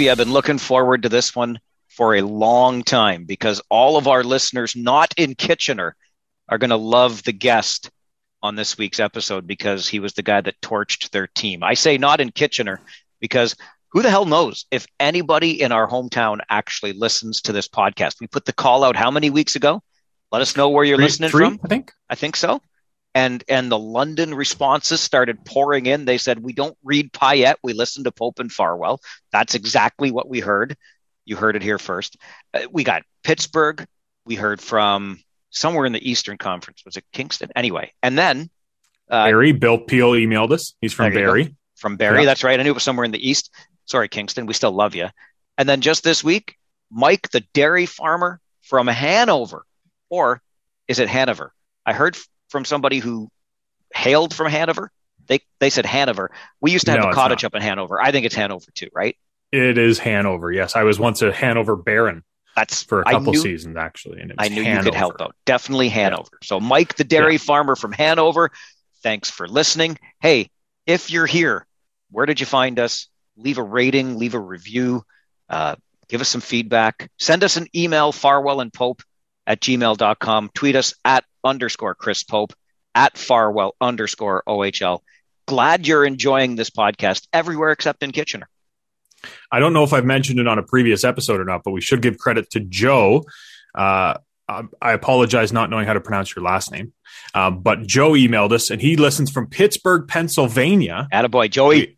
Opie, I've been looking forward to this one for a long time because all of our listeners not in Kitchener are going to love the guest on this week's episode because he was the guy that torched their team. I say not in Kitchener because who the hell knows if anybody in our hometown actually listens to this podcast? We put the call out how many weeks ago? Let us know where you're Three- listening three, from. I think. I think so. And and the London responses started pouring in. They said, "We don't read Pyette. We listen to Pope and Farwell." That's exactly what we heard. You heard it here first. Uh, we got Pittsburgh. We heard from somewhere in the Eastern Conference. Was it Kingston? Anyway, and then uh, Barry, Bill Peel emailed us. He's from go. Barrie. from Barrie. Yeah. That's right. I knew it was somewhere in the East. Sorry, Kingston. We still love you. And then just this week, Mike, the dairy farmer from Hanover, or is it Hanover? I heard from somebody who hailed from Hanover. They they said Hanover. We used to have No, a cottage up in Hanover. I think it's Hanover too, right? It is Hanover. Yes, I was once a Hanover Baron That's for a couple knew- seasons actually, and it was I knew you could help out. Definitely Hanover. So, Mike, the dairy farmer from Hanover, thanks for listening. Hey, if you're here, where did you find us? Leave a rating, leave a review, uh, give us some feedback. Send us an email, Farwell and Pope at gmail.com. Tweet us at underscore Chris Pope, at Farwell underscore OHL. Glad you're enjoying this podcast everywhere except in Kitchener. I don't know if I've mentioned it on a previous episode or not, but we should give credit to Joe. Uh, I I apologize not knowing how to pronounce your last name, uh, but Joe emailed us, and he listens from Pittsburgh, Pennsylvania. Attaboy, Joey.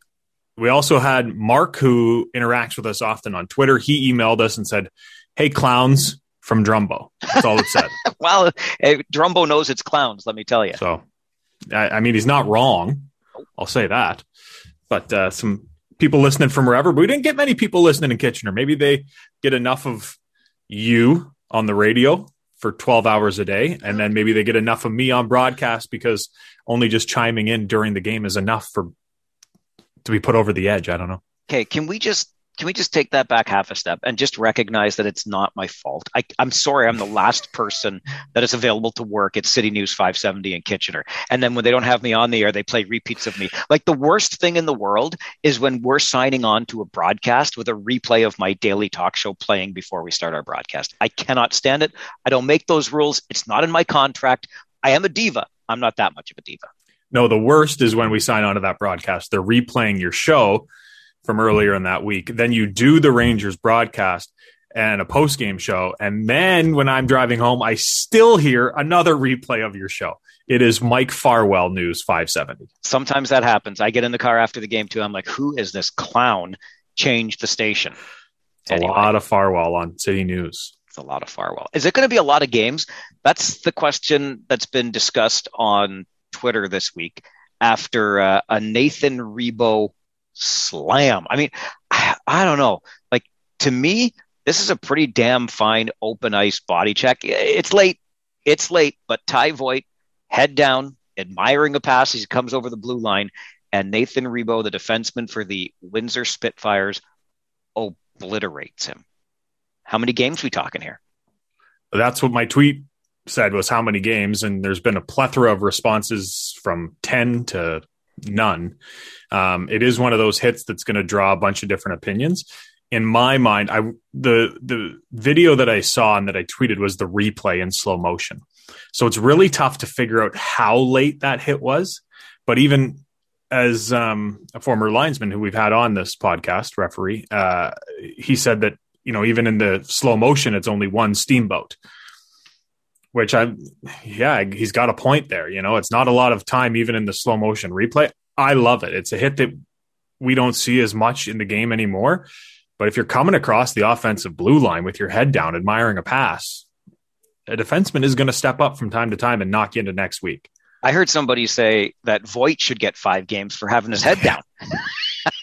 We, we also had Mark, who interacts with us often on Twitter. He emailed us and said, "Hey, clowns from Drumbo." That's all it said. Well, eh, Drumbo knows it's clowns, let me tell you. So, I, I mean, he's not wrong. I'll say that. But uh, some people listening from wherever, but we didn't get many people listening in Kitchener. Maybe they get enough of you on the radio for 12 hours a day, and then maybe they get enough of me on broadcast because only just chiming in during the game is enough for to be put over the edge. I don't know. okay can we just can we just take that back half a step and just recognize that it's not my fault? I, i'm sorry i'm the last person that is available to work at city news 570 in kitchener. And then when they don't have me on the air they play repeats of me. Like the worst thing in the world is when we're signing on to a broadcast with a replay of my daily talk show playing before we start our broadcast. I cannot stand it. I don't make those rules. It's not in my contract. I am a diva. I'm not that much of a diva. No, the worst is when we sign on to that broadcast. They're replaying your show from earlier in that week. Then you do the Rangers broadcast and a post game show. And then when I'm driving home, I still hear another replay of your show. It is Mike Farwell News 570. sometimes that happens. I get in the car after the game too. I'm like, who is this clown? Change the station. It's a lot of Farwell on City News. It's a lot of Farwell. Is it going to be a lot of games? That's the question that's been discussed on Twitter this week after uh, a Nathan Rebo slam. I mean, I, I don't know. Like to me, this is a pretty damn fine open ice body check. It's late. It's late, but Ty Voit head down, admiring a pass as he comes over the blue line, and Nathan Rebo, the defenseman for the Windsor Spitfires, obliterates him. How many games we talking here? That's what my tweet said was how many games, and there's been a plethora of responses from 10 to none. Um, it is one of those hits that's going to draw a bunch of different opinions. In my mind, I the the video that I saw and that I tweeted was the replay in slow motion. So it's really tough to figure out how late that hit was. But even as um, a former linesman who we've had on this podcast, referee, uh, he said that you know even in the slow motion, it's only one steamboat which I'm, yeah, he's got a point there. You know, it's not a lot of time even in the slow motion replay. I love it. It's a hit that we don't see as much in the game anymore. But if you're coming across the offensive blue line with your head down, admiring a pass, a defenseman is going to step up from time to time and knock you into next week. I heard somebody say that Voit should get five games for having his head down.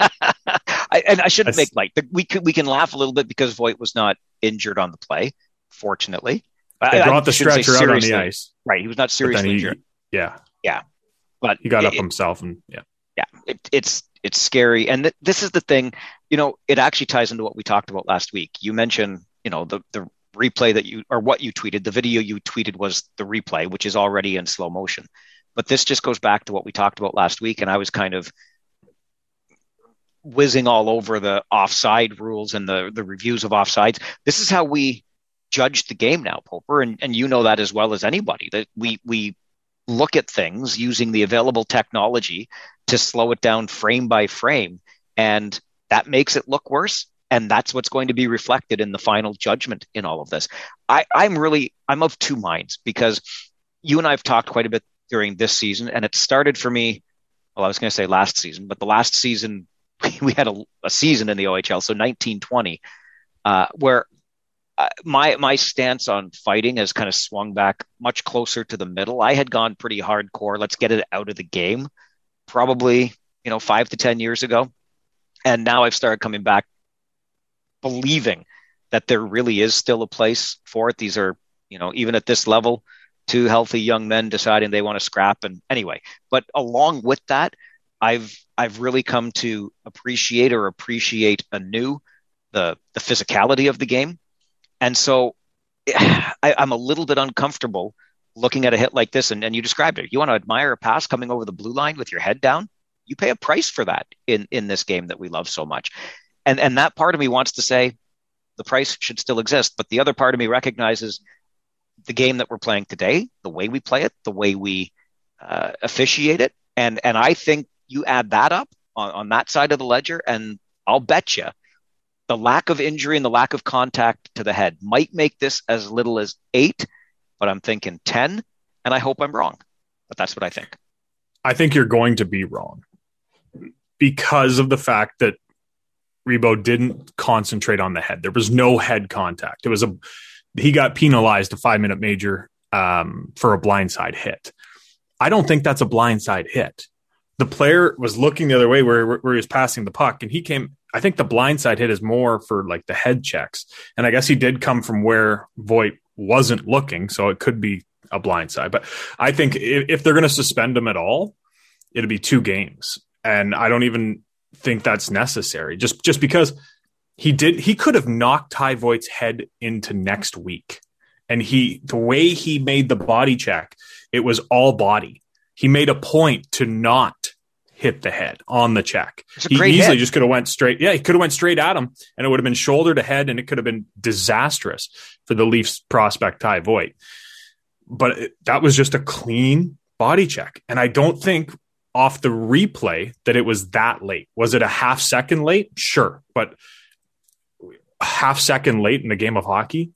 I, and I shouldn't That's... make light. We can we can laugh a little bit because Voit was not injured on the play, fortunately. They I, brought I the stretcher out on the ice. Right, he was not seriously he, injured. Yeah, yeah, but he got it, up himself and yeah, yeah. It, it's it's scary, and th- this is the thing. You know, it actually ties into what we talked about last week. You mentioned, you know, the the replay that you or what you tweeted. The video you tweeted was the replay, which is already in slow motion. But this just goes back to what we talked about last week, and I was kind of whizzing all over the offside rules and the the reviews of offsides. This is how we judge the game now, Poper, and, and you know that as well as anybody that we we look at things using the available technology to slow it down frame by frame, and that makes it look worse. And that's what's going to be reflected in the final judgment in all of this. I, I'm really I'm of two minds because you and I have talked quite a bit during this season, and it started for me. Well, I was going to say last season, but the last season we had a, a season in the OHL, so 1920, uh, where Uh, my my stance on fighting has kind of swung back much closer to the middle. I had gone pretty hardcore. Let's get it out of the game, probably you know five to ten years ago, and now I've started coming back, believing that there really is still a place for it. These are you know even at this level, two healthy young men deciding they want to scrap, and anyway. But along with that, I've I've really come to appreciate or appreciate anew the the physicality of the game, and so I, am a little bit uncomfortable looking at a hit like this. And, and you described it. You want to admire a pass coming over the blue line with your head down. You pay a price for that in in this game that we love so much, and and that part of me wants to say the price should still exist, but the other part of me recognizes the game that we're playing today, the way we play it, the way we uh, officiate it, and and I think you add that up on, on that side of the ledger, and I'll bet you the lack of injury and the lack of contact to the head might make this as little as eight, but I'm thinking 10, and I hope I'm wrong. But that's what I think. I think you're going to be wrong because of the fact that Rebo didn't concentrate on the head. There was no head contact. It was a he got penalized a five minute major um, for a blindside hit. I don't think that's a blindside hit the player was looking the other way where, where he was passing the puck and he came i think the blindside hit is more for like the head checks. And i guess he did come from where voit wasn't looking so it could be a blindside but i think if, if they're going to suspend him at all it'll be two games. And i don't even think that's necessary. Just just because he did he could have knocked ty voit's head into next week. And he the way he made the body check it was all body. He made a point to not hit the head on the check. He easily hit. just could have went straight. Yeah, he could have went straight at him, and it would have been shoulder to head, and it could have been disastrous for the Leafs prospect Ty Voit. But it, that was just a clean body check, and I don't think off the replay that it was that late. Was it a half second late? Sure, but half second late in the game of hockey.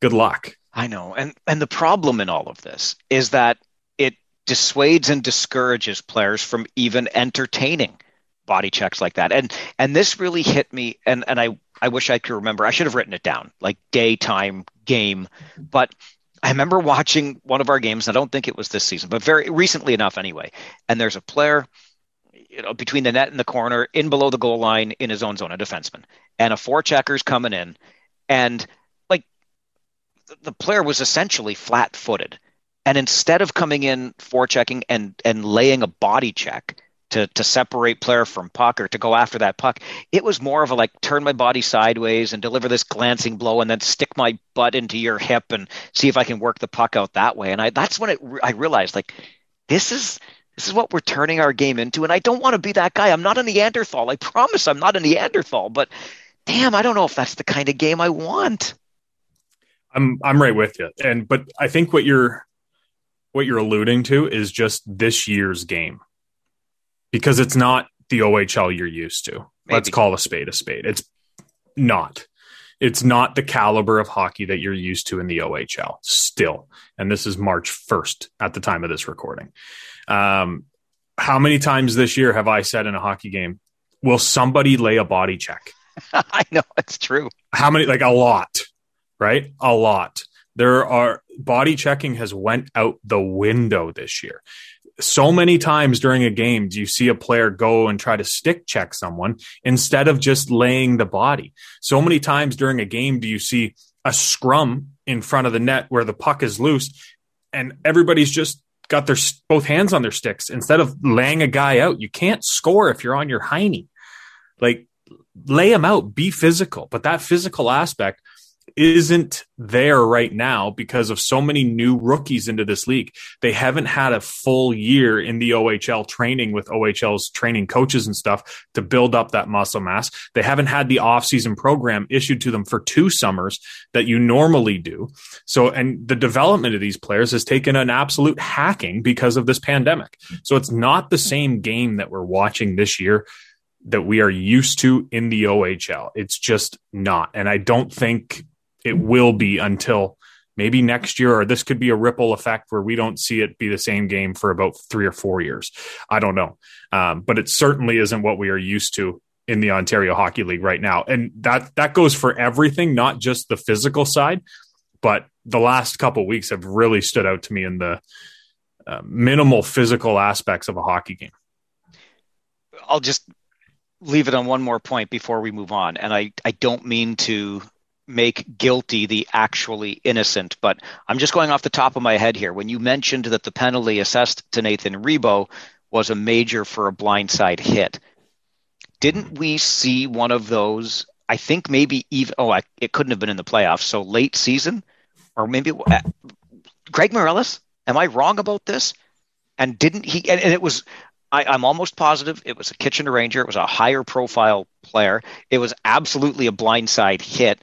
Good luck. I know, and and the problem in all of this is that dissuades and discourages players from even entertaining body checks like that. And and this really hit me and and I I wish I could remember. I should have written it down, like daytime game. But I remember watching one of our games, I don't think it was this season, but very recently enough anyway. And there's a player you know, between the net and the corner, in below the goal line in his own zone, a defenseman. And a four checker's coming in. And like the player was essentially flat footed and instead of coming in forechecking and and laying a body check to to separate player from puck or to go after that puck, it was more of a like turn my body sideways and deliver this glancing blow and then stick my butt into your hip and see if I can work the puck out that way. And I that's when it I realized like this is this is what we're turning our game into and I don't want to be that guy. I'm not a Neanderthal. I promise I'm not a Neanderthal, but damn, I don't know if that's the kind of game I want. I'm I'm right with you. And but I think what you're what you're alluding to is just this year's game because it's not the OHL you're used to. Maybe. Let's call a spade a spade. It's not. It's not the caliber of hockey that you're used to in the OHL still. And this is March 1st at the time of this recording. Um, how many times this year have I said in a hockey game, will somebody lay a body check? I know it's true. How many? Like a lot, right? A lot. There are body checking has went out the window this year. so many times during a game do you see a player go and try to stick check someone instead of just laying the body. So many times during a game do you see a scrum in front of the net where the puck is loose and everybody's just got their both hands on their sticks instead of laying a guy out. You can't score if you're on your hiney. Like lay him out, be physical. But that physical aspect isn't there right now because of so many new rookies into this league. They haven't had a full year in the OHL training with OHL's training coaches and stuff to build up that muscle mass. They haven't had the offseason program issued to them for two summers that you normally do. So, and the development of these players has taken an absolute hacking because of this pandemic. So it's not the same game that we're watching this year that we are used to in the OHL. It's just not. And I don't think it will be until maybe next year, or this could be a ripple effect where we don't see it be the same game for about three or four years. I don't know. Um, but it certainly isn't what we are used to in the Ontario Hockey League right now. And that that goes for everything, not just the physical side, but the last couple weeks have really stood out to me in the uh, minimal physical aspects of a hockey game. I'll just leave it on one more point before we move on. And I, I don't mean to make guilty the actually innocent. But I'm just going off the top of my head here. When you mentioned that the penalty assessed to Nathan Rebo was a major for a blindside hit, didn't we see one of those? I think maybe even oh, I, it couldn't have been in the playoffs. So late season, or maybe uh, Greg Morellis. Am I wrong about this? And didn't he? And, and it was I, am almost positive it was a Kitchener Ranger. It was a higher profile player. It was absolutely a blindside hit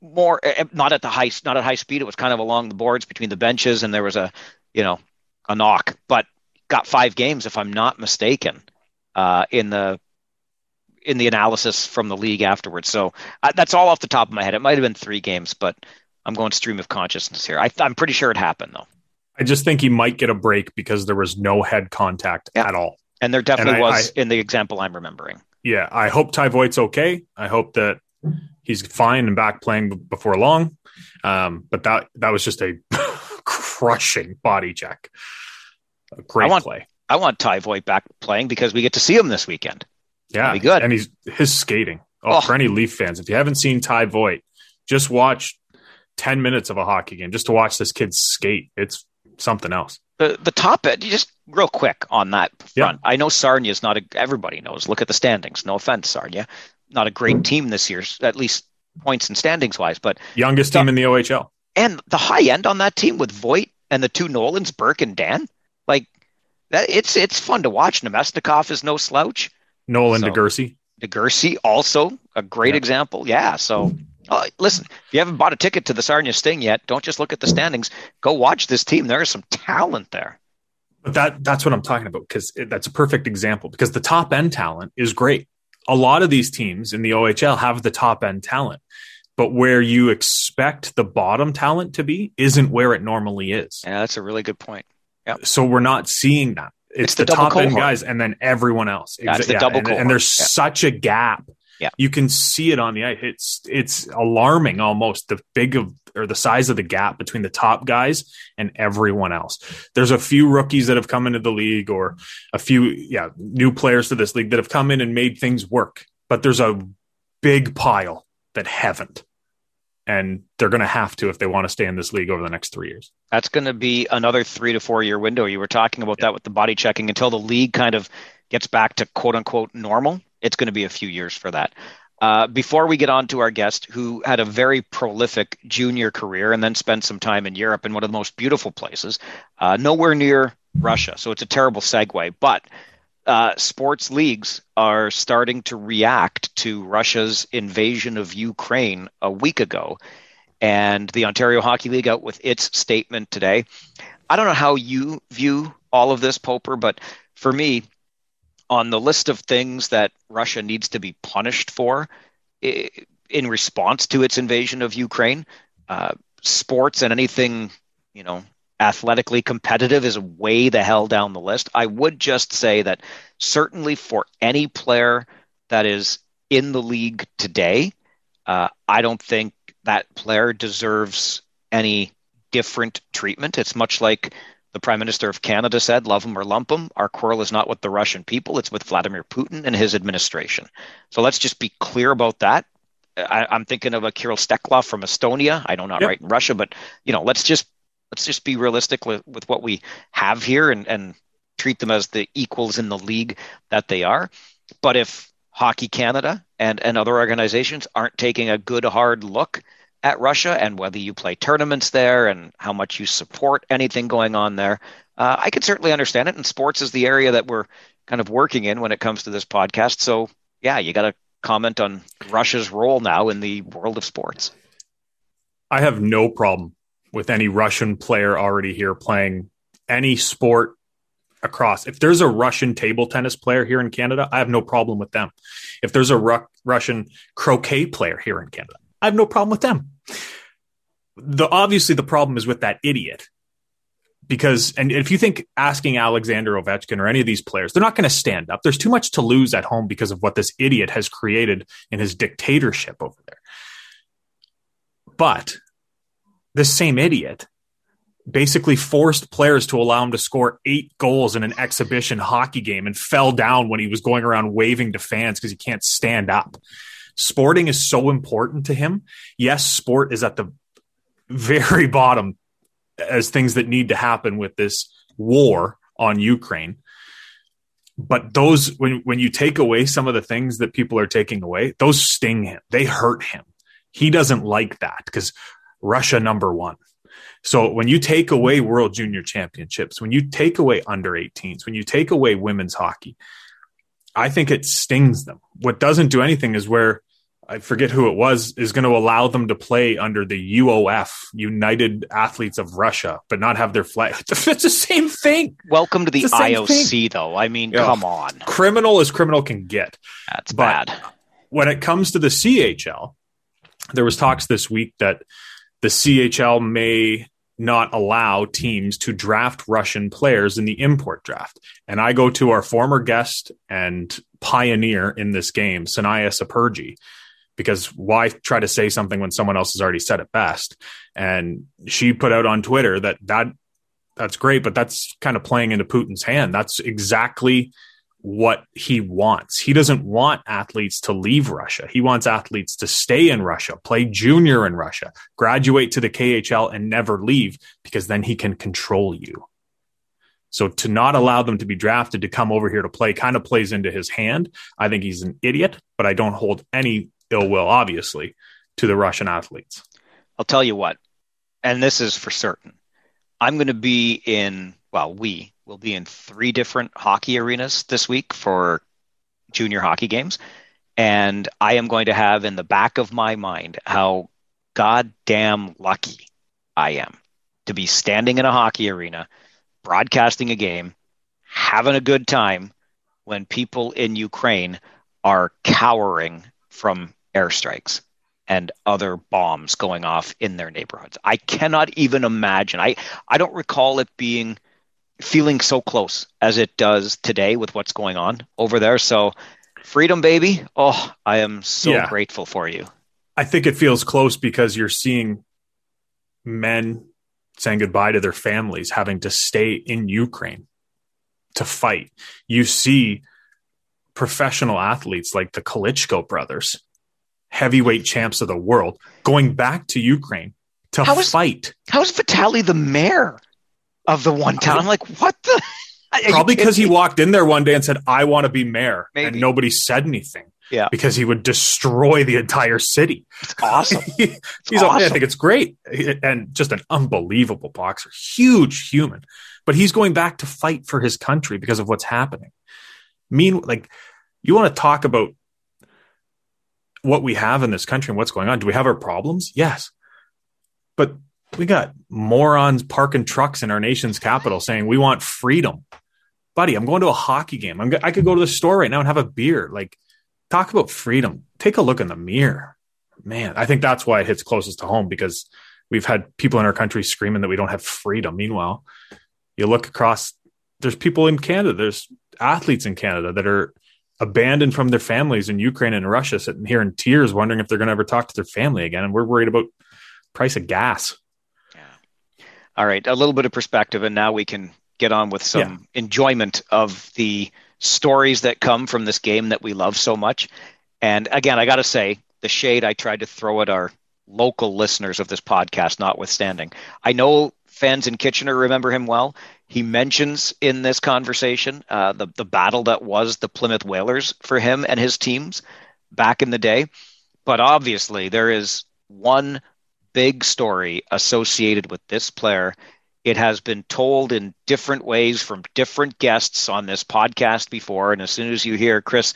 more eh, eh, not at the high not at high speed. It was kind of along the boards between the benches, and there was a you know a knock, but got five games if I'm not mistaken uh, in the in the analysis from the league afterwards. So uh, that's all off the top of my head. It might have been three games, but I'm going stream of consciousness here. I, am pretty sure it happened though. I just think he might get a break because there was no head contact yeah. at all. And there definitely and I, was I, in the example I'm remembering. Yeah, I hope Ty Voit's okay. I hope that he's fine and back playing before long. Um, but that that was just a crushing body check. A great I want, play. I want Ty Voit back playing because we get to see him this weekend. Yeah, be good. And he's his skating. Oh, oh, for any Leaf fans, if you haven't seen Ty Voit, just watch ten minutes of a hockey game just to watch this kid skate. It's something else. The the top end, just real quick on that front. Yeah. I know Sarnia is not a, everybody knows. Look at the standings. No offense, Sarnia not a great team this year, at least points and standings wise. But youngest team in the OHL, and the high end on that team with Voit and the two Nolans, Burke and Dan, like that. It's it's fun to watch. Namestnikov is no slouch. Nolan so, DeGursey. DeGursey also a great yeah. example. Yeah. So uh, listen, if you haven't bought a ticket to the Sarnia Sting yet, don't just look at the standings. Go watch this team. There is some talent there. But that that's what I'm talking about because that's a perfect example because the top end talent is great a lot of these teams in the OHL have the top end talent, but where you expect the bottom talent to be isn't where it normally is. Yeah, that's a really good point. Yep. So we're not seeing that. It's, it's the, the top cohort. end guys and then everyone else. Yeah, it's the yeah. double and, and, there's yeah. such a gap. Yeah. You can see it on the ice. It's it's alarming almost the big of or the size of the gap between the top guys and everyone else. There's a few rookies that have come into the league or a few, yeah, new players to this league that have come in and made things work, but there's a big pile that haven't. And they're going to have to if they want to stay in this league over the next three years. That's going to be another three to four year window. You were talking about yeah. that with the body checking until the league kind of gets back to quote unquote normal. It's going to be a few years for that. Uh, before we get on to our guest, who had a very prolific junior career and then spent some time in Europe in one of the most beautiful places, uh, nowhere near Russia. So it's a terrible segue. But uh, sports leagues are starting to react to Russia's invasion of Ukraine a week ago. And the Ontario Hockey League out with its statement today. I don't know how you view all of this, Poper, but for me, on the list of things that Russia needs to be punished for in response to its invasion of Ukraine. Uh, sports and anything, you know, athletically competitive is way the hell down the list. I would just say that certainly for any player that is in the league today, uh, I don't think that player deserves any different treatment. It's much like The Prime Minister of Canada said, love him or lump him, our quarrel is not with the Russian people, it's with Vladimir Putin and his administration. So let's just be clear about that. I, am thinking of a Kirill Steklov from Estonia. I know not yep. right in Russia, but you know, let's just let's just be realistic with, with what we have here and, and treat them as the equals in the league that they are. But if Hockey Canada and, and other organizations aren't taking a good hard look at Russia and whether you play tournaments there and how much you support anything going on there, uh, I can certainly understand it. And sports is the area that we're kind of working in when it comes to this podcast. So, yeah, you got to comment on Russia's role now in the world of sports. I have no problem with any Russian player already here playing any sport across. If there's a Russian table tennis player here in Canada, I have no problem with them. If there's a Ru- Russian croquet player here in Canada, I have no problem with them. The obviously the problem is with that idiot. Because and if you think asking Alexander Ovechkin or any of these players, they're not going to stand up. There's too much to lose at home because of what this idiot has created in his dictatorship over there. But this same idiot basically forced players to allow him to score eight goals in an exhibition hockey game and fell down when he was going around waving to fans because he can't stand up. Sporting is so important to him. Yes, sport is at the very bottom as things that need to happen with this war on Ukraine. But those when when you take away some of the things that people are taking away, those sting him. They hurt him. He doesn't like that because Russia number one. So when you take away World Junior Championships, when you take away under 18s, when you take away women's hockey, I think it stings them. What doesn't do anything is where I forget who it was is going to allow them to play under the UOF United Athletes of Russia, but not have their flag. It's the same thing. Welcome to the, the IOC, thing. though. I mean, yeah. come on. Criminal as criminal can get. That's but bad. When it comes to the CHL, there was talks this week that the CHL may not allow teams to draft Russian players in the import draft. And I go to our former guest and pioneer in this game, Sunaya Sapurji, because why try to say something when someone else has already said it best? And she put out on Twitter that that that's great, but that's kind of playing into Putin's hand. That's exactly what he wants. He doesn't want athletes to leave Russia. He wants athletes to stay in Russia, play junior in Russia, graduate to the KHL and never leave because then he can control you. So to not allow them to be drafted to come over here to play kind of plays into his hand. I think he's an idiot, but I don't hold any ill will, obviously, to the Russian athletes. I'll tell you what, and this is for certain. I'm going to be in, well, we will be in three different hockey arenas this week for junior hockey games. And I am going to have in the back of my mind how goddamn lucky I am to be standing in a hockey arena, broadcasting a game, having a good time when people in Ukraine are cowering from airstrikes and other bombs going off in their neighborhoods. I cannot even imagine. I, I don't recall it being – feeling so close as it does today with what's going on over there. So, freedom, baby. Oh, I am so yeah. grateful for you. I think it feels close because you're seeing men saying goodbye to their families, having to stay in Ukraine to fight. You see professional athletes like the Klitschko brothers, heavyweight champs of the world, going back to Ukraine to how is, fight. How's Vitaly the mayor? Of the one town. I'm like, what the? Probably because he walked in there one day and said, "I want to be mayor," Maybe. and nobody said anything. Yeah, because he would destroy the entire city. It's awesome. he, he's awesome. I think it's great, and just an unbelievable boxer, huge human. But he's going back to fight for his country because of what's happening. Mean, like, you want to talk about what we have in this country and what's going on? Do we have our problems? Yes, but we got morons parking trucks in our nation's capital saying we want freedom. Buddy, I'm going to a hockey game. I'm, I could go to the store right now and have a beer. Like, talk about freedom. Take a look in the mirror. Man, I think that's why it hits closest to home because we've had people in our country screaming that we don't have freedom. Meanwhile, you look across, there's people in Canada, there's athletes in Canada that are abandoned from their families in Ukraine and Russia, sitting here in tears, wondering if they're going to ever talk to their family again. And we're worried about price of gas. All right, a little bit of perspective, and now we can get on with some yeah. enjoyment of the stories that come from this game that we love so much. And again, I got to say, the shade I tried to throw at our local listeners of this podcast, notwithstanding, I know fans in Kitchener remember him well. He mentions in this conversation uh, the the battle that was the Plymouth Whalers for him and his teams back in the day. But obviously, there is one big story associated with this player. It has been told in different ways from different guests on this podcast before. And as soon as you hear Chris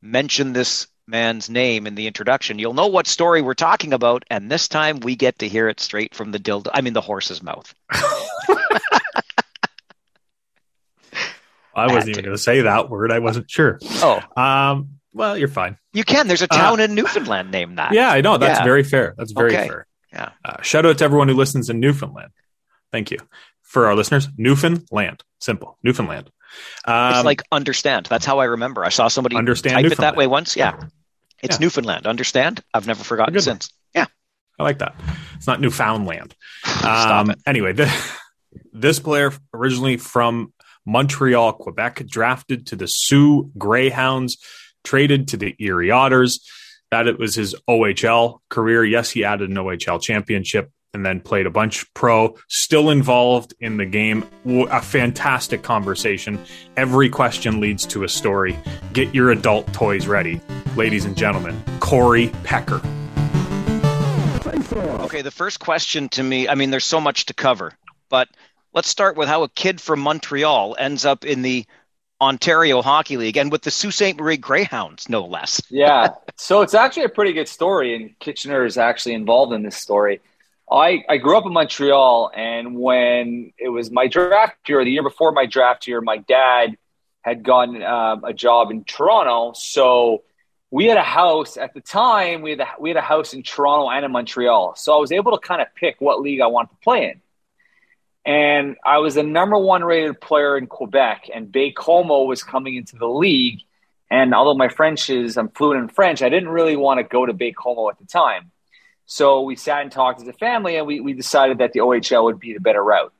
mention this man's name in the introduction, you'll know what story we're talking about. And this time we get to hear it straight from the dildo, I mean, the horse's mouth. I wasn't even going to say that word. I wasn't sure. Oh. Um, well, you're fine. You can. There's a uh, town uh, in Newfoundland named that. Yeah, I know. That's yeah. very fair. That's very okay. fair. Yeah. Uh, shout out to everyone who listens in Newfoundland. Thank you. For our listeners, Newfoundland. Simple. Newfoundland. Um, it's like understand. That's how I remember. I saw somebody understand type it that way once. Yeah. It's yeah. Newfoundland. Understand? I've never forgotten since. Yeah. I like that. It's not Newfoundland. um, anyway, the, this player originally from Montreal, Quebec, drafted to the Soo Greyhounds, traded to the Erie Otters. That it was his OHL career. Yes, he added an OHL championship and then played a bunch pro, still involved in the game. A fantastic conversation. Every question leads to a story. Get your adult toys ready. Ladies and gentlemen, Cory Pecker. Okay, the first question to me, I mean, there's so much to cover, but let's start with how a kid from Montreal ends up in the Ontario Hockey League and with the Sault Ste. Marie Greyhounds, no less. yeah. So it's actually a pretty good story, and Kitchener is actually involved in this story. I, I grew up in Montreal, and when it was my draft year, the year before my draft year, my dad had gotten um, a job in Toronto. So we had a house at the time. We had a, we had a house in Toronto and in Montreal. So I was able to kind of pick what league I wanted to play in and I was the number one rated player in Quebec, and Baie-Comeau was coming into the league. And although my French is, I'm fluent in French, I didn't really want to go to Baie-Comeau at the time. So we sat and talked as a family, and we, we decided that the OHL would be the better route.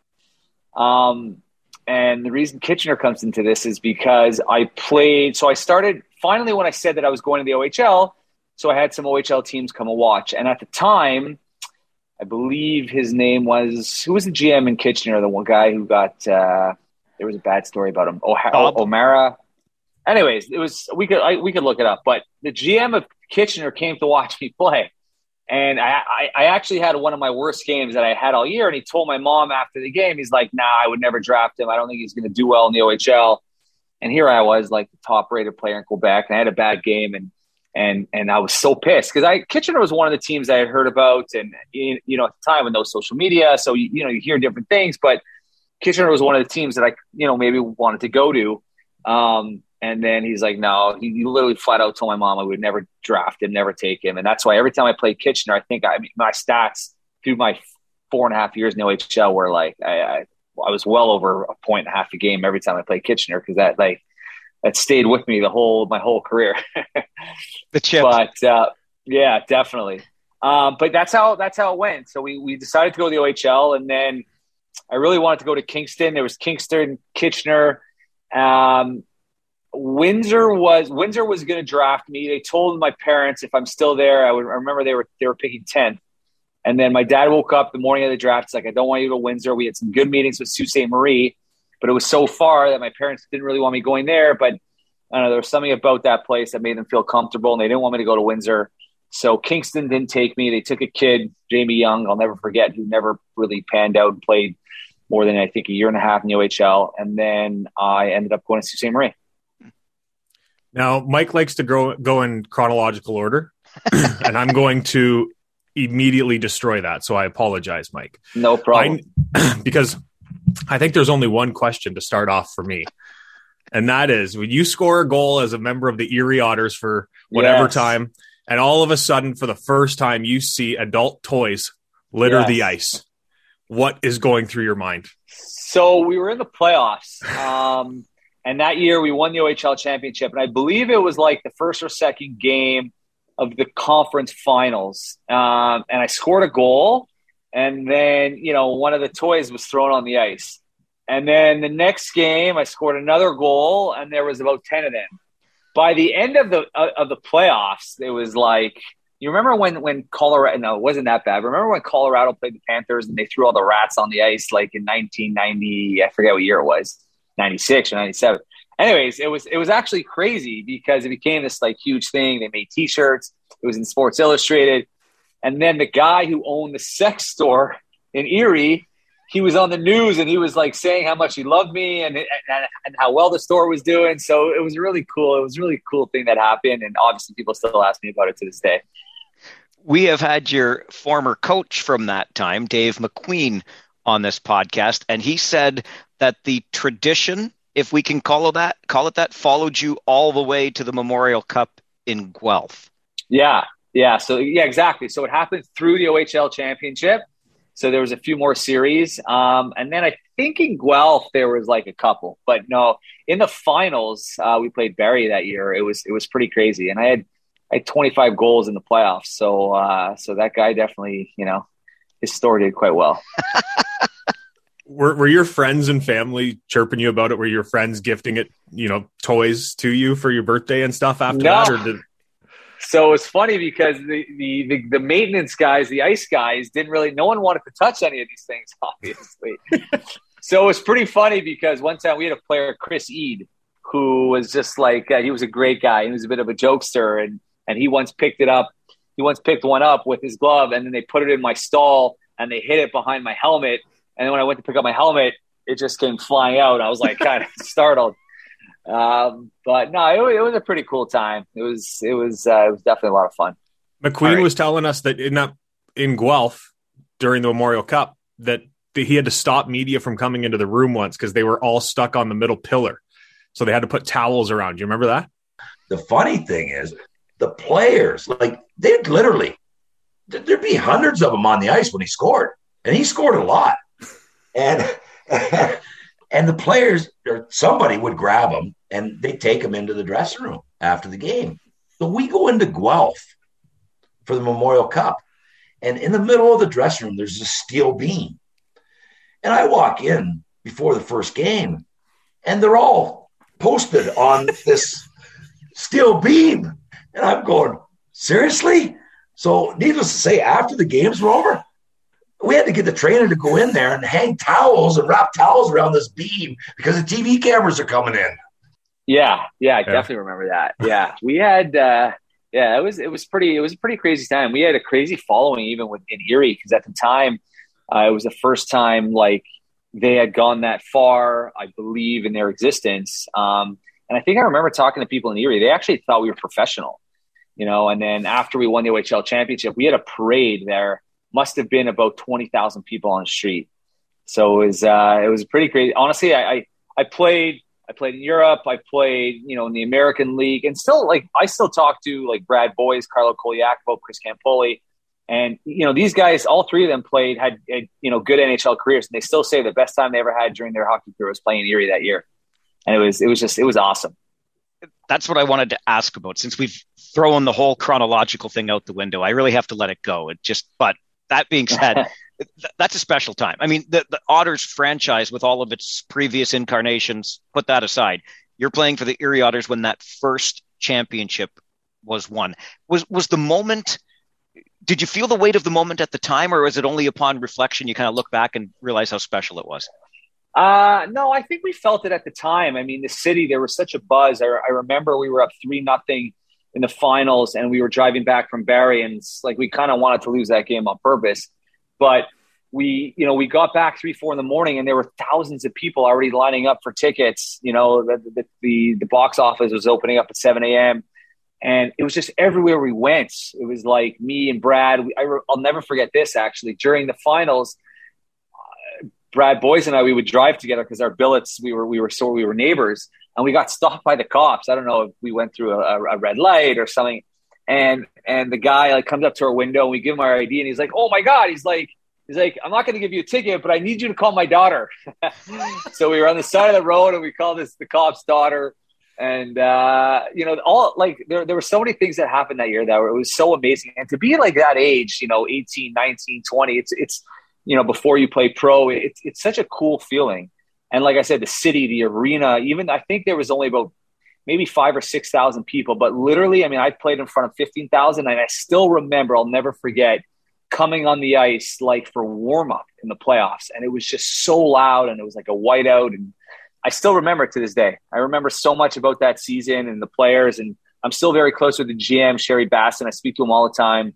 Um, and the reason Kitchener comes into this is because I played. So I started finally when I said that I was going to the OHL. So I had some OHL teams come and watch. And at the time, I believe his name was who was the GM in Kitchener, the one guy who got uh, there was a bad story about him. Oh, O'Mara. Anyways, it was we could I, we could look it up, but the GM of Kitchener came to watch me play, and I, I, I actually had one of my worst games that I had all year. And he told my mom after the game, he's like, "Nah, I would never draft him. I don't think he's going to do well in the OHL." And here I was, like the top rated player in Quebec, and I had a bad game, and and and I was so pissed because I Kitchener was one of the teams I had heard about, and you know at the time with no social media, so you, you know you hear different things, but Kitchener was one of the teams that I you know maybe wanted to go to. Um, and then he's like, no, he, he, literally flat out told my mom I would never draft him, never take him, and that's why every time I played Kitchener, I think I, my stats through my four and a half years in the OHL were like I, I I was well over a point and a half a game every time I played Kitchener because that like that stayed with me the whole my whole career. the chip, but uh, yeah, definitely. Um, but that's how that's how it went. So we we decided to go to the OHL, and then I really wanted to go to Kingston. There was Kingston, Kitchener. Um, Windsor was Windsor was going to draft me. They told my parents if I'm still there, I would I remember they were they were picking tenth. And then my dad woke up the morning of the draft. It's like, I don't want you to Windsor. We had some good meetings with Sault Ste. Marie but it was so far that my parents didn't really want me going there. But I don't know, there was something about that place that made them feel comfortable, and they didn't want me to go to Windsor. So Kingston didn't take me. They took a kid, Jamie Young, I'll never forget, who never really panned out and played more than I think a year and a half in the OHL. And then I ended up going to Sault Ste. Marie. Now, Mike likes to go, go in chronological order, and I'm going to immediately destroy that. So I apologize, Mike. No problem. I, because I think there's only one question to start off for me. And that is when you score a goal as a member of the Erie Otters for whatever yes. time, and all of a sudden, for the first time, you see adult toys litter yes. the ice. What is going through your mind? So we were in the playoffs. Um, and that year we won the OHL championship. And I believe it was like the first or second game of the conference finals. Um, and I scored a goal and then you know one of the toys was thrown on the ice. And then the next game, I scored another goal, and there was about ten of them. By the end of the uh, of the playoffs, it was like you remember when when Colorado? No, it wasn't that bad. Remember when Colorado played the Panthers and they threw all the rats on the ice, like in 1990? I forget what year it was, 96 or 97. Anyways, it was it was actually crazy because it became this like huge thing. They made T-shirts. It was in Sports Illustrated, and then the guy who owned the sex store in Erie he was on the news and he was like saying how much he loved me and, and, and how well the store was doing. So it was really cool. It was a really cool thing that happened. And obviously people still ask me about it to this day. We have had your former coach from that time, Dave MacQueen, on this podcast, and he said that the tradition, if we can call it that, call it that, followed you all the way to the Memorial Cup in Guelph. Yeah, yeah. So yeah, exactly. So it happened through the OHL championship so there was a few more series. Um, and then I think in Guelph there was like a couple, but no, in the finals, uh, we played Barrie that year. It was, it was pretty crazy. And I had, I had 25 goals in the playoffs. So, uh, so that guy definitely, you know, his story did quite well. were, were your friends and family chirping you about it? Were your friends gifting it, you know, toys to you for your birthday and stuff after no. that? Or did, so it's funny because the, the, the, the, maintenance guys, the ice guys, didn't really, no one wanted to touch any of these things, obviously. so it was pretty funny because one time we had a player, Chris Ead, who was just like, uh, he was a great guy. He was a bit of a jokester. And, and he once picked it up. He once picked one up with his glove and then they put it in my stall and they hid it behind my helmet. And then when I went to pick up my helmet, it just came flying out. I was like kind of startled. Um, but no, it, it, was a pretty cool time. It was it was uh, it was definitely a lot of fun. MacQueen right. was telling us that in that in Guelph during the Memorial Cup that he had to stop media from coming into the room once because they were all stuck on the middle pillar, so they had to put towels around. You remember that? The funny thing is, the players like they'd literally there'd be hundreds of them on the ice when he scored, and he scored a lot, and. and the players or somebody would grab him and they take him into the dressing room after the game. So we go into Guelph for the Memorial Cup. And in the middle of the dressing room, there's a steel beam. And I walk in before the first game, and they're all posted on this steel beam. And I'm going, seriously? So, needless to say, after the games were over, we had to get the trainer to go in there and hang towels and wrap towels around this beam because the TV cameras are coming in. Yeah, yeah, I yeah. definitely remember that. Yeah, we had, uh, yeah, it was it was pretty it was a pretty crazy time. We had a crazy following even with in Erie because at the time uh, it was the first time like they had gone that far, I believe, in their existence. Um, and I think I remember talking to people in Erie. They actually thought we were professional, you know. And then after we won the OHL championship, we had a parade there. Must have been about twenty thousand people on the street. So it was uh, it was pretty crazy. Honestly, I, I, I played I played in Europe. I played, you know, in the American League, and still like I still talk to like Brad Boyes, Carlo Colaiacovo, Chris Campoli, and you know these guys. All three of them played had, had, you know good NHL careers, and they still say the best time they ever had during their hockey career was playing Erie that year, and it was it was just it was awesome. That's what I wanted to ask about. Since we've thrown the whole chronological thing out the window, I really have to let it go. It just, but that being said. that's a special time. I mean, the, the Otters franchise, with all of its previous incarnations, put that aside. You're playing for the Erie Otters when that first championship was won. Was was the moment? Did you feel the weight of the moment at the time, or was it only upon reflection you kind of look back and realize how special it was? Uh, no, I think we felt it at the time. I mean, the city there was such a buzz. I, I remember we were up three nothing in the finals, and we were driving back from Barrie, and like we kind of wanted to lose that game on purpose but we, you know, we got back three, four in the morning, and there were thousands of people already lining up for tickets. You know, the the, the, box office was opening up at seven a.m. And it was just everywhere we went. It was like me and Brad. I, will never forget this actually. During the finals, uh, Brad Boyes and I, we would drive together because our billets, we were we were so we were neighbors, and we got stopped by the cops. I don't know if we went through a, a red light or something, and and the guy like comes up to our window and we give him our ID and he's like, oh my god, he's like. He's like, I'm not going to give you a ticket, but I need you to call my daughter. so we were on the side of the road and we called this the cop's daughter. And, uh, you know, all like there, there were so many things that happened that year that were, it was so amazing. And to be like that age, you know, 18, 19, 20, it's, it's, you know, before you play pro. It's it's such a cool feeling. And like I said, the city, the arena, even I think there was only about maybe five or six thousand people, but literally, I mean, I played in front of fifteen thousand, and I still remember. I'll never forget coming on the ice like for warm up in the playoffs, and it was just so loud, and it was like a whiteout, and I still remember it to this day. I remember so much about that season and the players, and I'm still very close with the GM Sherry Bassin. I speak to him all the time.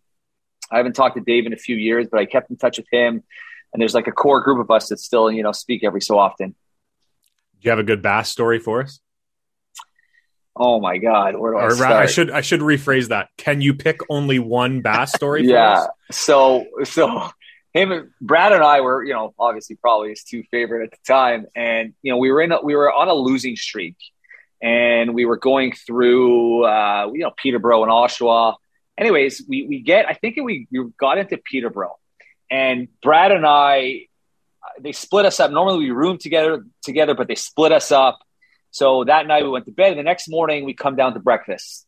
I haven't talked to Dave in a few years, but I kept in touch with him. And there's like a core group of us that still, you know, speak every so often. Do you have a good bass story for us? Oh my God! Where do I start? I should I should rephrase that. Can you pick only one bass story? yeah. So so him, Brad, and I were you know obviously probably his two favorite at the time, and you know we were in a, we were on a losing streak, and we were going through uh, you know Peterborough and Oshawa. Anyways, we we get I think we we got into Peterborough, and Brad and I they split us up. Normally we room together together, but they split us up. So that night we went to bed, and the next morning we come down to breakfast,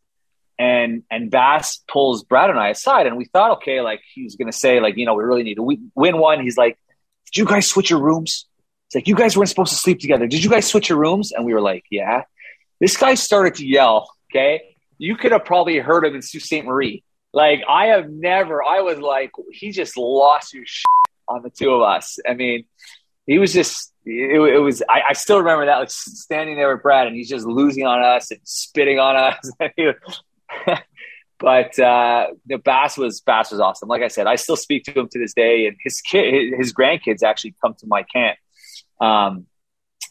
and and Bass pulls Brad and I aside, and we thought, okay, like he's gonna say, like you know, we really need to win one. He's like, did you guys switch your rooms? It's like you guys weren't supposed to sleep together. Did you guys switch your rooms? And we were like, yeah. This guy started to yell. Okay, you could have probably heard him in Sault Ste. Marie. Like I have never. I was like, he just lost his on the two of us. I mean, he was just. It, it was. I, I, still remember that, like standing there with Brad, and he's just losing on us and spitting on us. but uh, the Bass was Bass was awesome. Like I said, I still speak to him to this day, and his kid, his grandkids actually come to my camp. Um,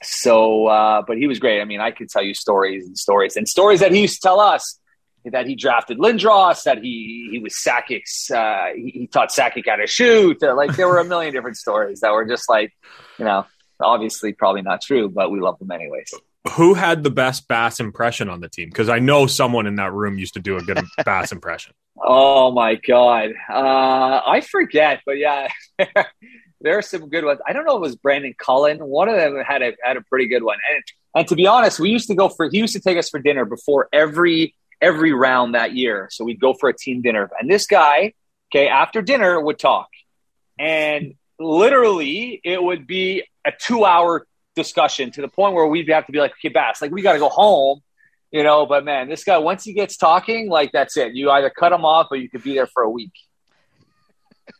so, uh, but he was great. I mean, I could tell you stories and stories and stories that he used to tell us that he drafted Lindros, that he he was Sakic's, uh, he, he, taught Sakic how to shoot. Like there were a million different stories that were just like, you know, obviously probably not true, but we love them anyways. Who had the best bass impression on the team? Because I know someone in that room used to do a good bass impression. Oh my god, uh, I forget, but yeah. there are some good ones. I don't know if it was Brandon Cullen. One of them had a had a pretty good one. And and to be honest, we used to go for he used to take us for dinner before every every round that year. So we'd go for a team dinner. And this guy, okay, after dinner would talk. And literally it would be a two hour discussion to the point where we'd have to be like, okay, Bass, like we got to go home, you know. But man, this guy, once he gets talking, like that's it. You either cut him off or you could be there for a week.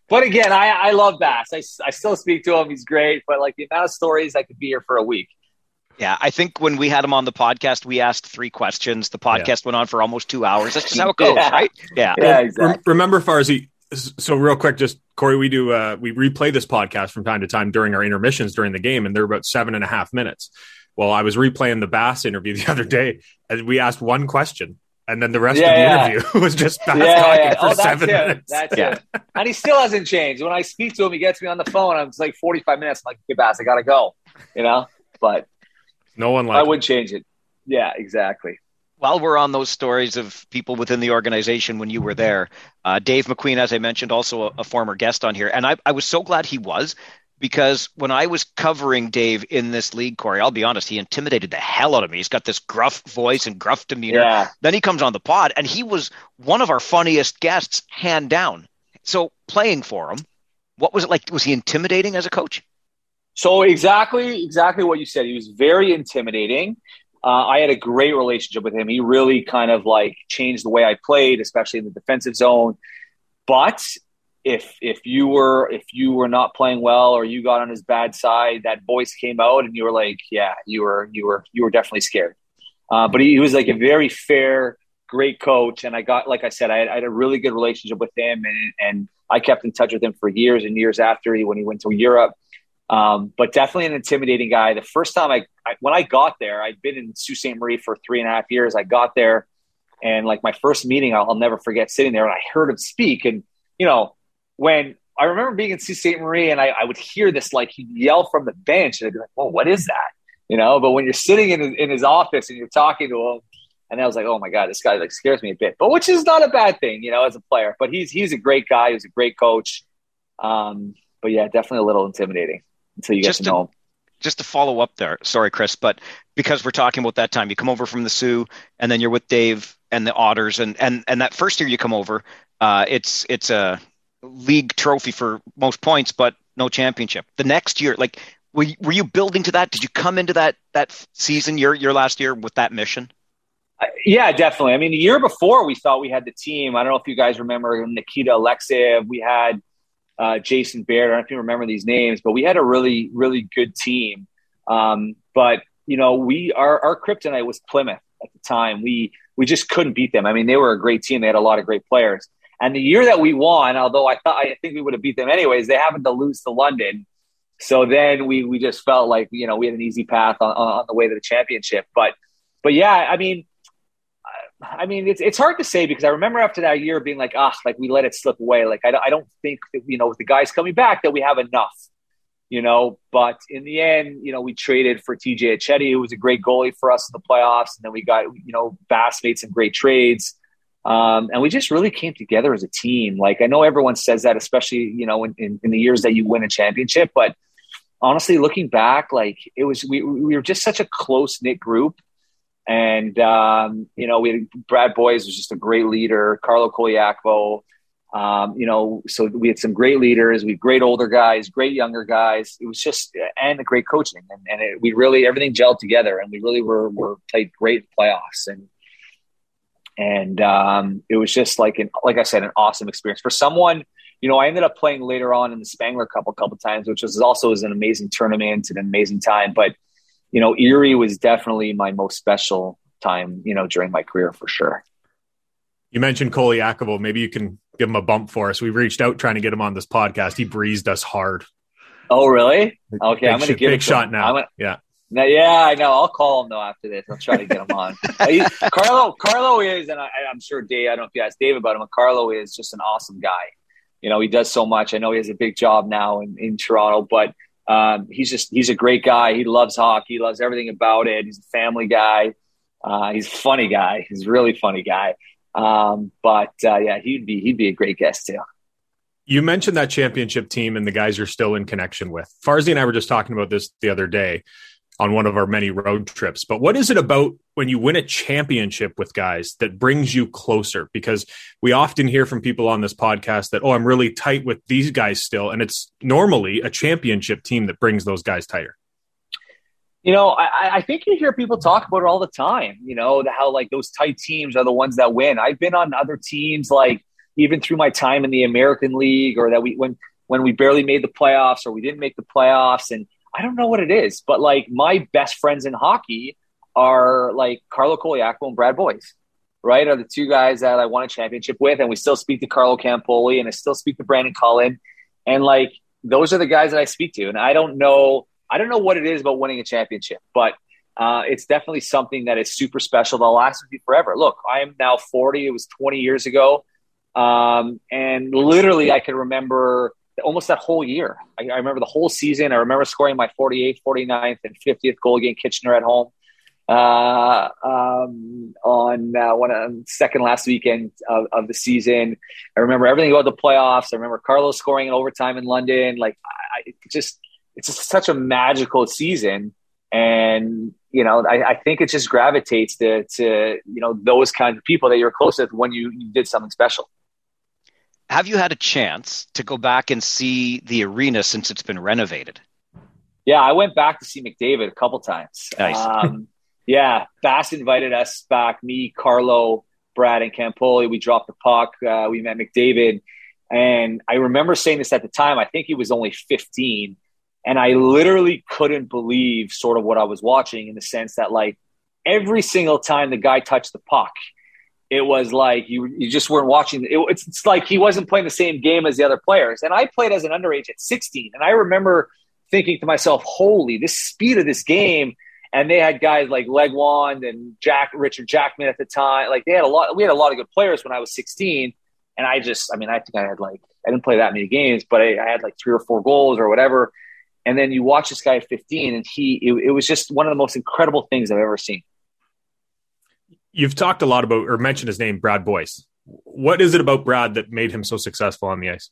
But again, I, I love Bass. I, I still speak to him. He's great. But like the amount of stories, I could be here for a week. Yeah, I think when we had him on the podcast, we asked three questions. The podcast yeah. went on for almost two hours. That's just how it goes, yeah. right? Yeah, yeah, exactly. Remember, Farzy. So real quick, just Cory, we do uh, we replay this podcast from time to time during our intermissions during the game, and they're about seven and a half minutes. Well, I was replaying the Bass interview the other day, and we asked one question, and then the rest yeah, of the yeah. interview was just Bass yeah, talking yeah. for oh, seven it. minutes. That's yeah. it. And he still hasn't changed. When I speak to him, he gets me on the phone. I'm like 45 minutes. I'm like, hey, Bass, I gotta go. You know, but no one I would change it. Yeah, exactly. While we're on those stories of people within the organization when you were there, uh, Dave MacQueen, as I mentioned, also a, a former guest on here, and I, I was so glad he was because when I was covering Dave in this league, Cory, I'll be honest, he intimidated the hell out of me. He's got this gruff voice and gruff demeanor. Yeah. Then he comes on the pod, and he was one of our funniest guests, hand down. So playing for him, what was it like? Was he intimidating as a coach? So exactly, exactly what you said. He was very intimidating. Uh, I had a great relationship with him. He really kind of like changed the way I played, especially in the defensive zone. But if if you were if you were not playing well or you got on his bad side, that voice came out, and you were like, yeah, you were you were you were definitely scared. Uh, but he, he, was like a very fair, great coach, and I got like I said, I had, I had a really good relationship with him, and and I kept in touch with him for years and years after he when he went to Europe. Um, but definitely an intimidating guy. The first time I, I, when I got there, I'd been in Sault Ste. Marie for three and a half years. I got there, and like my first meeting, I'll, I'll never forget sitting there and I heard him speak. And you know, when I remember being in Sault Ste. Marie, and I, I, would hear this like he'd yell from the bench, and I'd be like, "Well, what is that?" You know. But when you're sitting in in his office and you're talking to him, and I was like, "Oh my god, this guy like scares me a bit," but which is not a bad thing, you know, as a player. But he's he's a great guy. He's a great coach. Um, but yeah, definitely a little intimidating until you get to know him. Just to follow up there, sorry, Chris, but because we're talking about that time, you come over from the Soo, and then you're with Dave and the Otters, and and and that first year you come over, uh, it's it's a league trophy for most points, but no championship. The next year, like were you, were you building to that? Did you come into that that season your your last year with that mission? Uh, yeah, definitely. I mean, the year before we thought we had the team. I don't know if you guys remember Nikita Alexeyev. We had uh, Jason Baird. I don't know if you remember these names, but we had a really really good team. Um, but you know, we our our kryptonite was Plymouth at the time. We we just couldn't beat them. I mean, they were a great team. They had a lot of great players. And the year that we won, although I thought I think we would have beat them anyways, they happened to lose to London. So then we we just felt like you know we had an easy path on, on the way to the championship. But but yeah, I mean, I mean it's it's hard to say because I remember after that year being like ah like we let it slip away. Like I I don't think that, you know with the guys coming back that we have enough. You know, but in the end, you know, we traded for TJ Aceti, who was a great goalie for us in the playoffs, and then we got you know Bass made some great trades. Um, and we just really came together as a team. Like I know everyone says that, especially you know in, in, in the years that you win a championship, but honestly, looking back, like it was, we, we were just such a close knit group. And, um, you know, we had Brad Boyes was just a great leader, Carlo Colaiacovo, um, you know, so we had some great leaders, we had great older guys, great younger guys. It was just, and great coaching. And, and it, we really, everything gelled together and we really were, were played great playoffs. And, and um, it was just like an, like I said, an awesome experience for someone you know, I ended up playing later on in the Spengler Cup a couple times, which was also was an amazing tournament and an amazing time. But you know, Erie was definitely my most special time, you know, during my career for sure. You mentioned Colaiacovo. Maybe you can give him a bump for us. We reached out trying to get him on this podcast. He breezed us hard. Oh, really? Okay, big, I'm going to give him a big shot now. Gonna, yeah. Now, yeah, I know. I'll call him though after this. I'll try to get him on. Carlo, Carlo is, and I, am sure Dave. I don't know if you asked Dave about him. But Carlo is just an awesome guy you know, he does so much. I know he has a big job now in, in Toronto, but um, he's just he's a great guy. He loves hockey. He loves everything about it. He's a family guy. Uh, he's a funny guy. He's a really funny guy. Um, but uh, yeah, he'd be he'd be a great guest too. You mentioned that championship team and the guys you're still in connection with. Farzi and I were just talking about this the other day on one of our many road trips. But what is it about when you win a championship with guys that brings you closer? Because we often hear from people on this podcast that, oh, I'm really tight with these guys still. And it's normally a championship team that brings those guys tighter. You know, I, I think you hear people talk about it all the time, you know, how like those tight teams are the ones that win. I've been on other teams, like even through my time in the American League or that we, when, when we barely made the playoffs or we didn't make the playoffs and I don't know what it is, but like my best friends in hockey are like Carlo Colaiacovo and Brad Boyes, right? Are the two guys that I won a championship with, and we still speak to Carlo Campoli, and I still speak to Brandon Cullen, and like those are the guys that I speak to, and I don't know, I don't know what it is about winning a championship, but uh, it's definitely something that is super special that'll last with you forever. Look, I am now 40. It was 20 years ago. Um, and literally, I can remember almost that whole year. I, I, remember the whole season. I remember scoring my 48th, 49th, and 50th goal against Kitchener at home uh, um, on uh, one uh, second last weekend of, of, the season. I remember everything about the playoffs. I remember Carlos scoring in overtime in London. Like, I, just it's just such a magical season, and you know, I, I, think it just gravitates to to you know those kinds of people that you're close with when you, you did something special have you had a chance to go back and see the arena since it's been renovated? Yeah, I went back to see McDavid a couple times. Nice. Um, yeah, Bass invited us back. Me, Carlo, Brad, and Campoli. We dropped the puck. Uh, we met McDavid, and I remember saying this at the time. I think he was only 15, and I literally couldn't believe sort of what I was watching in the sense that like every single time the guy touched the puck, it was like you you just weren't watching. It, it's, it's like he wasn't playing the same game as the other players. And I played as an underage at 16, and I remember thinking to myself, "Holy, this speed of this game!" And they had guys like Legwand and Jack Richard Jackman at the time. Like they had a lot. We had a lot of good players when I was 16, and I just, I mean, I think I had like I didn't play that many games, but I, I had like three or four goals or whatever. And then you watch this guy at 15, and he, it, it was just one of the most incredible things I've ever seen you've talked a lot about or mentioned his name, Brad Boyes. What is it about Brad that made him so successful on the ice?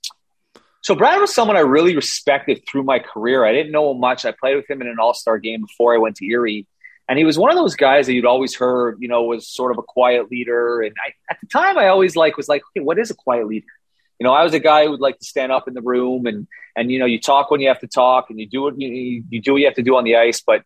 So Brad was someone I really respected through my career. I didn't know him much. I played with him in an All Star game before I went to Erie, and he was one of those guys that you'd always heard, you know, was sort of a quiet leader. And I, at the time, I always like was like, okay, what is a quiet leader? You know, I was a guy who would like to stand up in the room and and you know you talk when you have to talk and you do what you, you do what you have to do on the ice. But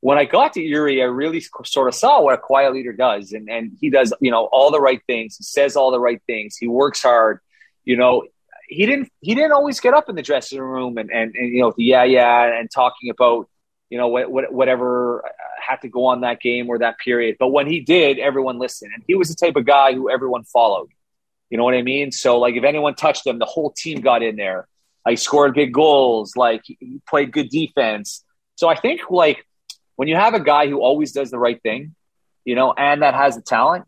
when I got to Erie, I really sort of saw what a quiet leader does, and and he does you know all the right things. He says all the right things. He works hard. You know, he didn't he didn't always get up in the dressing room and and, and you know the yeah yeah and talking about you know what, what, whatever uh, had to go on that game or that period. But when he did, everyone listened, and he was the type of guy who everyone followed. You know what I mean? So like if anyone touched him, the whole team got in there. Like scored big goals, like he played good defense. So I think like when you have a guy who always does the right thing, you know, and that has the talent,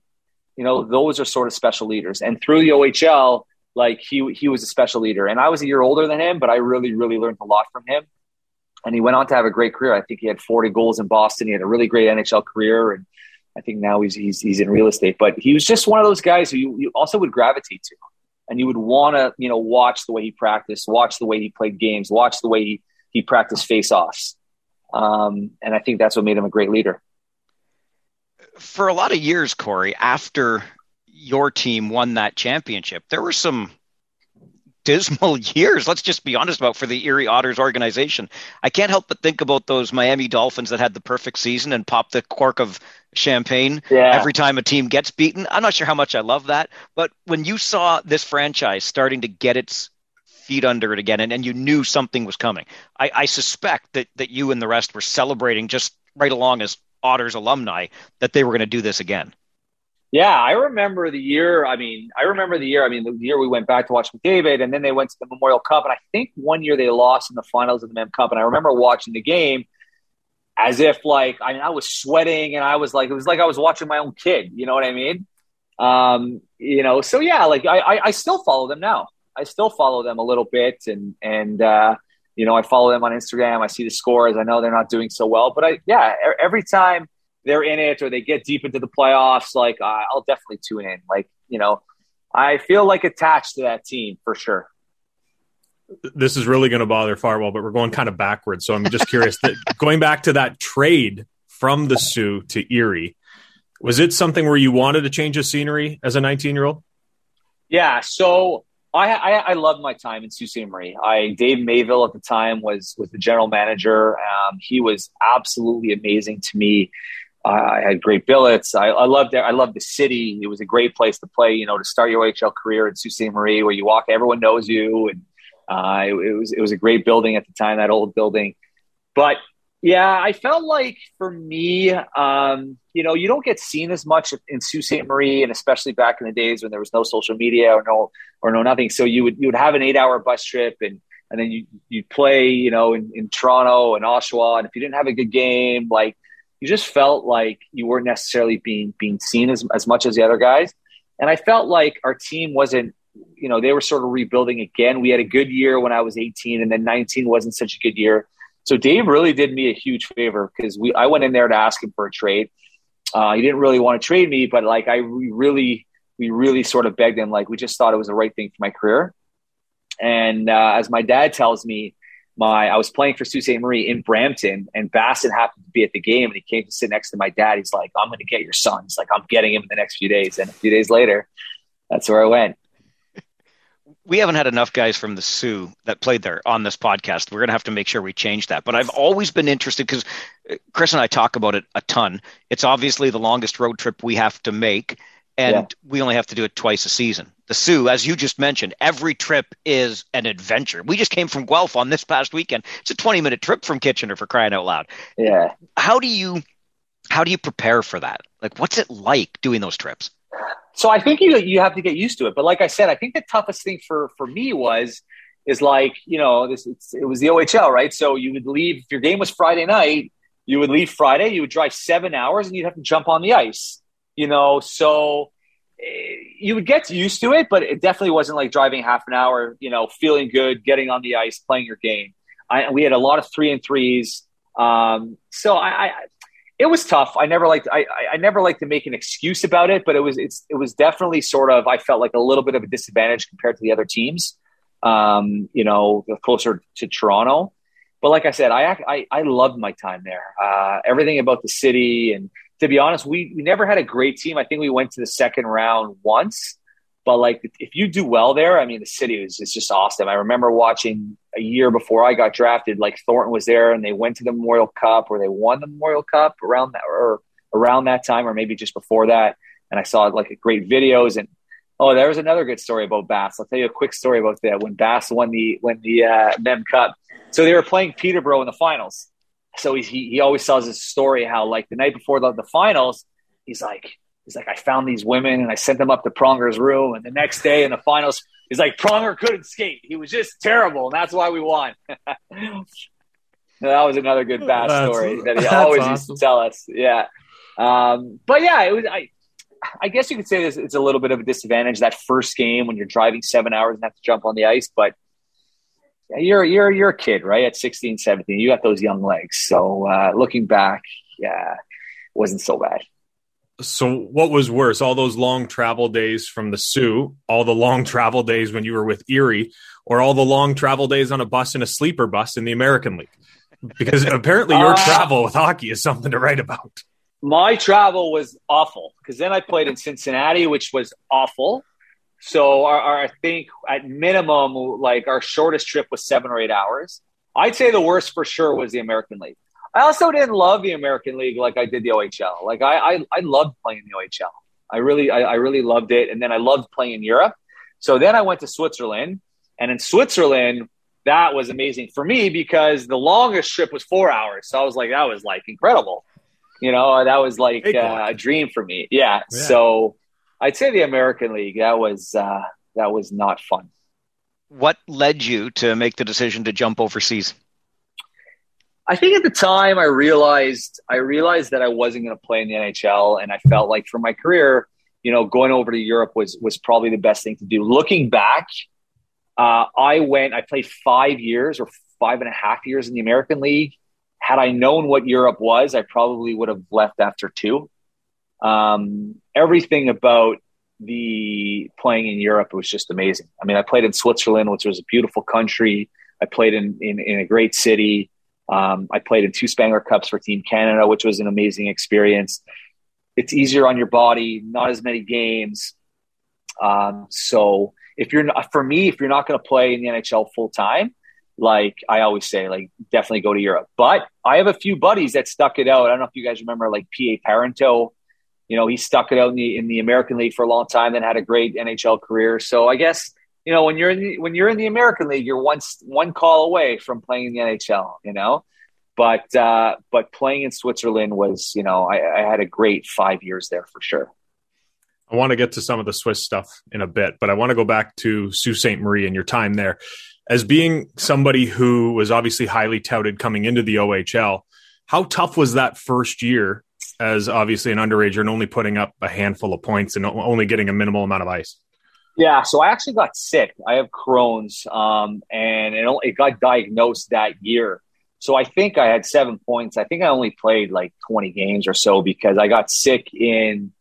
you know, those are sort of special leaders. And through the OHL, like he he was a special leader. And I was a year older than him, but I really really learned a lot from him. And he went on to have a great career. I think he had 40 goals in Boston. He had a really great NHL career and I think now he's, he's, he's in real estate, but he was just one of those guys who you, you also would gravitate to, and you would want to, you know, watch the way he practiced, watch the way he played games, watch the way he, he practiced face-offs. Um, and I think that's what made him a great leader. For a lot of years, Cory, after your team won that championship, there were some dismal years. Let's just be honest about for the Erie Otters organization. I can't help but think about those Miami Dolphins that had the perfect season and popped the cork of champagne yeah. every time a team gets beaten. I'm not sure how much I love that, but when you saw this franchise starting to get its feet under it again and, and you knew something was coming, I, I suspect that, that you and the rest were celebrating just right along as Otters alumni that they were going to do this again. Yeah, I remember the year. I mean, I remember the year. I mean, the year we went back to watch McDavid, and then they went to the Memorial Cup, and I think one year they lost in the finals of the Mem Cup. And I remember watching the game as if like I mean, I was sweating, and I was like, it was like I was watching my own kid. You know what I mean? Um, you know, so yeah, like I, I, I still follow them now. I still follow them a little bit, and and uh, you know, I follow them on Instagram. I see the scores. I know they're not doing so well, but I yeah, every time they're in it or they get deep into the playoffs, like uh, I'll definitely tune in. Like you know, I feel like attached to that team for sure. This is really going to bother Farwell, but we're going kind of backwards. So I'm just curious. that, going back to that trade from the Soo to Erie, was it something where you wanted to change the scenery as a 19 year old? Yeah. So I, I, I loved my time in Sault Ste. Marie. I Dave Mayville at the time was was the general manager. Um, he was absolutely amazing to me. I had great billets. I, I loved it. I loved the city. It was a great place to play. You know, to start your OHL career in Sault Ste. Marie, where you walk, everyone knows you, and uh, it, it, was it was a great building at the time, that old building. But yeah, I felt like for me, um, you know, you don't get seen as much in Sault Ste. Marie, and especially back in the days when there was no social media or no or no nothing. So you would you would have an eight hour bus trip and and then you you play, you know, in, in Toronto and Oshawa, and if you didn't have a good game, like you just felt like you weren't necessarily being being seen as, as much as the other guys. And I felt like our team wasn't, you know, they were sort of rebuilding again. We had a good year when I was 18, and then 19 wasn't such a good year. So Dave really did me a huge favor because we I went in there to ask him for a trade. Uh, he didn't really want to trade me, but like I really we really sort of begged him. Like we just thought it was the right thing for my career. And uh, as my dad tells me, my I was playing for Sault Ste. Marie in Brampton, and Bassin happened to be at the game, and he came to sit next to my dad. He's like, "I'm going to get your son." He's like, "I'm getting him in the next few days." And a few days later, that's where I went. We haven't had enough guys from the Soo that played there on this podcast. We're going to have to make sure we change that. But I've always been interested because uh, Chris and I talk about it a ton. It's obviously the longest road trip we have to make and yeah. we only have to do it twice a season. The Soo, as you just mentioned, every trip is an adventure. We just came from Guelph on this past weekend. It's a 20 minute trip from Kitchener for crying out loud. Yeah. How do you how do you prepare for that? Like what's it like doing those trips? So I think you you have to get used to it. But like I said, I think the toughest thing for for me was is like, you know, this it was the OHL, right? So you would leave if your game was Friday night, you would leave Friday, you would drive 7 hours and you'd have to jump on the ice you know, so eh, you would get used to it, but it definitely wasn't like driving half an hour, you know, feeling good, getting on the ice, playing your game. I, we had a lot of three and threes. Um, so I, I, it was tough. I never liked, I, I never liked to make an excuse about it, but it was, it's, it was definitely sort of, I felt like a little bit of a disadvantage compared to the other teams, um, you know, closer to Toronto. But like I said, I, I, I loved my time there. Uh, everything about the city and to be honest, we, we never had a great team. I think we went to the second round once. But like, if you do well there, I mean, the city is, is just awesome. I remember watching a year before I got drafted, like Thornton was there and they went to the Memorial Cup or they won the Memorial Cup around that or around that time, or maybe just before that. And I saw like great videos and Oh, there was another good story about Bass. I'll tell you a quick story about that. When Bass won the when the uh, Mem Cup, so they were playing Peterborough in the finals. So he, he always tells his story how like the night before the, the finals, he's like he's like I found these women and I sent them up to Pronger's room, and the next day in the finals, he's like Pronger couldn't skate. He was just terrible, and that's why we won. that was another good Bass that's, story that he always awesome. used to tell us. Yeah. Um, but yeah, it was I I guess you could say it's a little bit of a disadvantage that first game when you're driving seven hours and have to jump on the ice, but you're you're you're a kid, right? At 16, 17, you got those young legs. So uh, looking back, yeah, wasn't so bad. So what was worse? All those long travel days from the Soo, all the long travel days when you were with Erie, or all the long travel days on a bus in a sleeper bus in the American League? Because apparently your uh, travel with hockey is something to write about my travel was awful because then I played in Cincinnati, which was awful. So our, our, I think at minimum, like our shortest trip was seven or eight hours. I'd say the worst for sure was the American League. I also didn't love the American League like I did the OHL. Like I, I, I loved playing the OHL. I really, I, I really loved it. And then I loved playing Europe. So then I went to Switzerland, and in Switzerland, that was amazing for me because the longest trip was four hours. So I was like, that was like incredible. You know, that was like uh, a dream for me. Yeah. yeah. So I'd say the American League. That was uh, that was not fun. What led you to make the decision to jump overseas? I think at the time I realized I realized that I wasn't going to play in the NHL, and I felt like for my career, you know, going over to Europe was was probably the best thing to do. Looking back, uh, I went. I played five years or five and a half years in the American League had I known what Europe was, I probably would have left after two. Um, everything about the playing in Europe was just amazing. I mean, I played in Switzerland, which was a beautiful country. I played in in, in a great city. Um, I played in two Spengler Cups for Team Canada, which was an amazing experience. It's easier on your body, not as many games. Um, so if you're not, for me, if you're not going to play in the NHL full time, like I always say, like definitely go to Europe. But I have a few buddies that stuck it out. I don't know if you guys remember like PA Parenteau. You know, he stuck it out in the in the American League for a long time, then had a great NHL career. So I guess you know when you're in the when you're in the American League, you're one one call away from playing in the NHL. You know, but uh, but playing in Switzerland was you know I, I had a great five years there for sure. I want to get to some of the Swiss stuff in a bit, but I want to go back to Sault Ste. Marie and your time there as being somebody who was obviously highly touted coming into the OHL, how tough was that first year as obviously an underager and only putting up a handful of points and only getting a minimal amount of ice? Yeah, so I actually got sick. I have Crohn's, um, and it, it got diagnosed that year. So I think I had seven points. I think I only played like 20 games or so because I got sick in,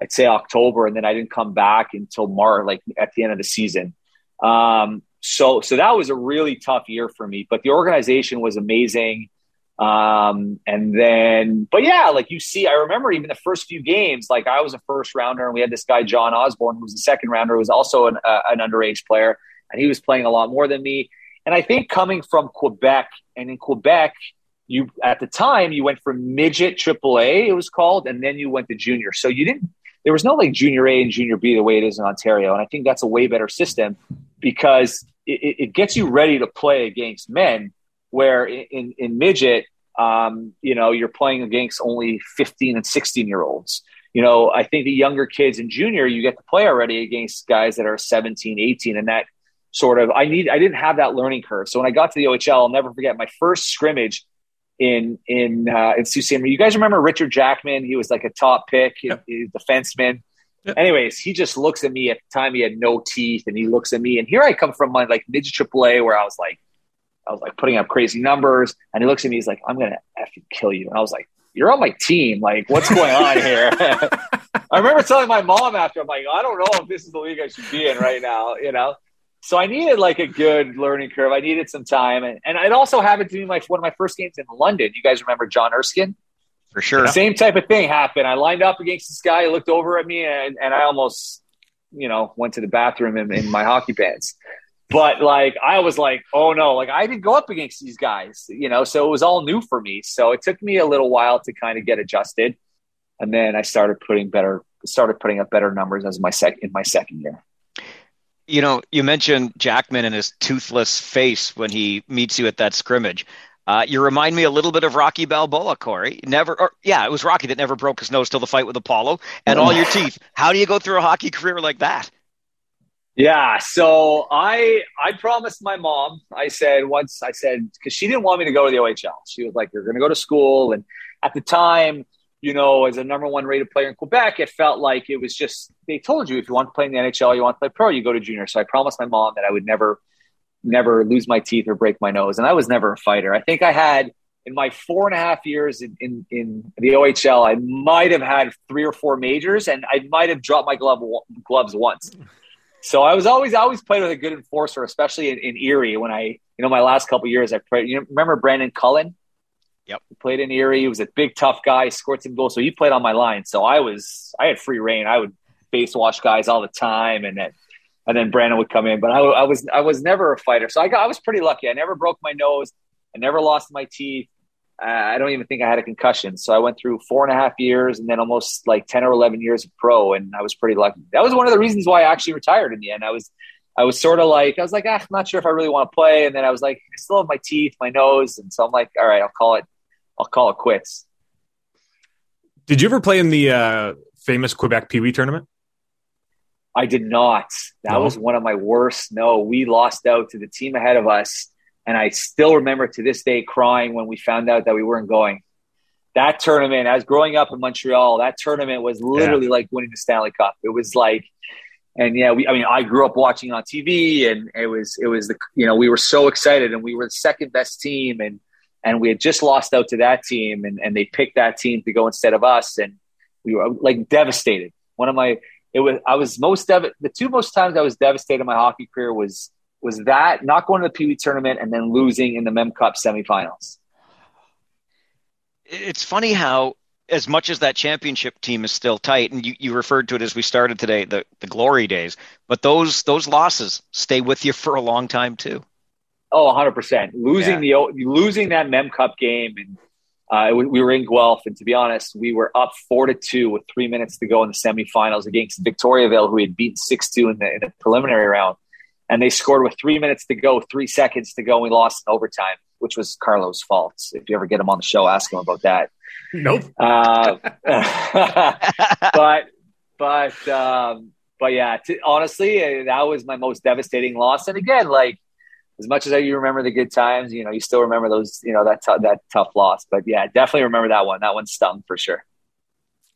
I'd say October, and then I didn't come back until March, like at the end of the season. Um, so so that was a really tough year for me but the organization was amazing um, and then but yeah like you see i remember even the first few games like i was a first rounder and we had this guy john osborne who was a second rounder who was also an, uh, an underage player and he was playing a lot more than me and i think coming from quebec and in quebec you at the time you went from midget aaa it was called and then you went to junior so you didn't there was no like junior A and junior B the way it is in Ontario. And I think that's a way better system because it, it gets you ready to play against men where in, in midget, um, you know, you're playing against only 15 and 16 year olds. You know, I think the younger kids in junior, you get to play already against guys that are 17, 18, and that sort of, I need, I didn't have that learning curve. So when I got to the OHL, I'll never forget my first scrimmage in in uh, in Sault Ste. You guys remember Richard Jackman? He was like a top pick, yep. defenseman. Yep. Anyways, he just looks at me at the time he had no teeth, and he looks at me, and here I come from my like midget AAA where I was like, I was like putting up crazy numbers, and he looks at me, he's like, I'm gonna effing kill you, and I was like, You're on my team, like what's going on here? I remember telling my mom after, I'm like, I don't know if this is the league I should be in right now, you know. So I needed like a good learning curve. I needed some time, and, and it also happened to be my one of my first games in London. You guys remember John Erskine? For sure. Same type of thing happened. I lined up against this guy. He looked over at me, and, and I almost you know, went to the bathroom in, in my hockey pants. But like, I was like, oh no, like I didn't go up against these guys, you know, so it was all new for me. So it took me a little while to kind of get adjusted. And then I started putting better, started putting up better numbers as my second, in my second year. You know, you mentioned Jackman and his toothless face when he meets you at that scrimmage. Uh, you remind me a little bit of Rocky Balboa, Cory. Never, or yeah, it was Rocky that never broke his nose till the fight with Apollo, and all your teeth. How do you go through a hockey career like that? Yeah, so I I promised my mom. I said once I said because she didn't want me to go to the OHL. She was like, "You're going to go to school," and at the time, you know, as a number one rated player in Quebec, it felt like it was just they told you if you want to play in the NHL, you want to play pro, you go to junior. So I promised my mom that I would never never lose my teeth or break my nose. And I was never a fighter. I think I had in my four and a half years in, in, in the OHL, I might have had three or four majors and I might have dropped my glove gloves once. So I was always always played with a good enforcer, especially in, in Erie when I, you know, my last couple years I played. You know, remember Brandon Cullen? Yep. He played in Erie. He was a big tough guy, scored some goals. So he played on my line. So I was I had free reign. I would face wash guys all the time and then and then Brandon would come in. But I, I, was I was never a fighter, so I got I was pretty lucky. I never broke my nose. I never lost my teeth. I don't even think I had a concussion. So I went through four and a half years and then almost like ten or eleven years of pro, and I was pretty lucky. That was one of the reasons why I actually retired in the end. I was I was sort of like I was like ah, I'm not sure if I really want to play, and then I was like I still have my teeth, my nose, and so I'm like all right, I'll call it I'll call it quits. Did you ever play in the uh, famous Quebec Pee Wee tournament? I did not. That no. was one of my worst. No, we lost out to the team ahead of us. And I still remember to this day crying when we found out that we weren't going. That tournament, as growing up in Montreal, that tournament was literally yeah. like winning the Stanley Cup. It was like, and yeah, we, I mean, I grew up watching on TV and it was, it was the, you know, we were so excited and we were the second best team and, and we had just lost out to that team and, and they picked that team to go instead of us. And we were like devastated. One of my, it was I was most dev- the two most times I was devastated in my hockey career was was that not going to the Pee Wee tournament and then losing in the Mem Cup semifinals. It's funny how as much as that championship team is still tight, and you, you referred to it as we started today, the, the glory days, but those those losses stay with you for a long time too. Oh, 100%. Losing yeah. the losing that Mem Cup game and uh, we were in Guelph, and to be honest, we were up four to two with three minutes to go in the semifinals against Victoriaville, who had beaten six two in the, in the preliminary round, and they scored with three minutes to go, three seconds to go, and we lost in overtime, which was Carlos' fault. If you ever get him on the show, ask him about that. Nope. Uh, but but um, but yeah, to, honestly, that was my most devastating loss. And again, like as much as you remember the good times, you know, you still remember those, you know, that t- that tough loss. But yeah, definitely remember that one. That one stung for sure.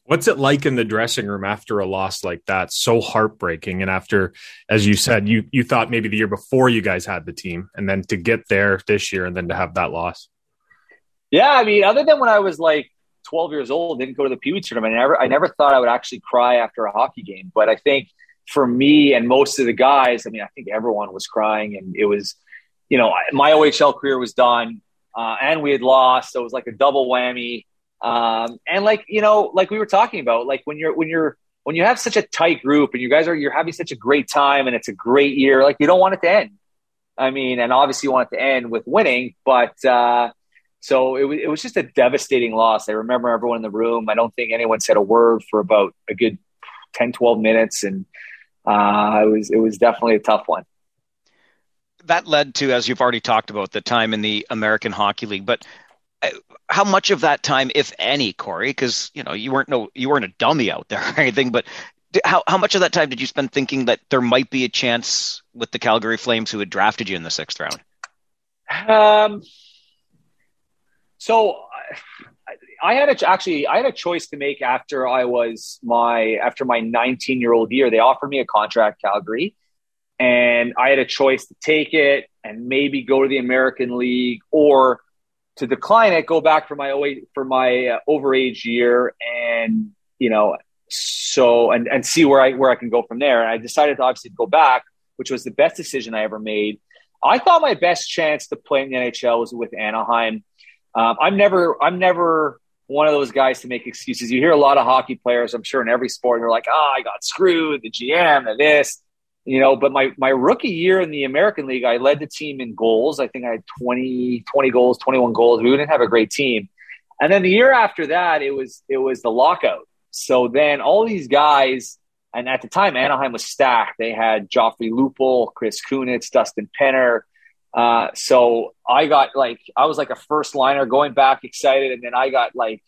What's it like in the dressing room after a loss like that? So heartbreaking. And after, as you said, you you thought maybe the year before you guys had the team, and then to get there this year, and then to have that loss. Yeah, I mean, other than when I was like 12 years old, didn't go to the Pee Wee tournament. I never, I never thought I would actually cry after a hockey game. But I think for me and most of the guys, I mean, I think everyone was crying, and it was you know, my OHL career was done, uh, and we had lost, so it was like a double whammy. Um, and like you know, like we were talking about, like when you're when you're when you have such a tight group and you guys are you're having such a great time and it's a great year, like you don't want it to end. I mean, and obviously you want it to end with winning, but uh, so it, it was just a devastating loss. I remember everyone in the room. I don't think anyone said a word for about a good 10, 12 minutes. And uh, it was, it was definitely a tough one that led to, as you've already talked about, the time in the American Hockey League. But uh, how much of that time, if any, Cory, because you know you weren't no you weren't a dummy out there or anything, but how how much of that time did you spend thinking that there might be a chance with the Calgary Flames who had drafted you in the sixth round? Um. So. I had a, actually I had a choice to make after I was my after my 19 year old year. They offered me a contract, Calgary, and I had a choice to take it and maybe go to the American League or to decline it, go back for my for my uh, overage year, and you know, so and and see where I where I can go from there. And I decided to obviously go back, which was the best decision I ever made. I thought my best chance to play in the NHL was with Anaheim. Um, I'm never I'm never one of those guys to make excuses. You hear a lot of hockey players, I'm sure, in every sport, they're like, "Oh, I got screwed. The GM, and this." You know, but my, my rookie year in the American League, I led the team in goals. I think I had 20, 20 goals, 21 goals. We didn't have a great team. And then the year after that, it was it was the lockout. So then all these guys, and at the time Anaheim was stacked. They had Joffrey Lupul, Chris Kunitz, Dustin Penner. Uh, so I got like I was like a first liner going back excited, and then I got like,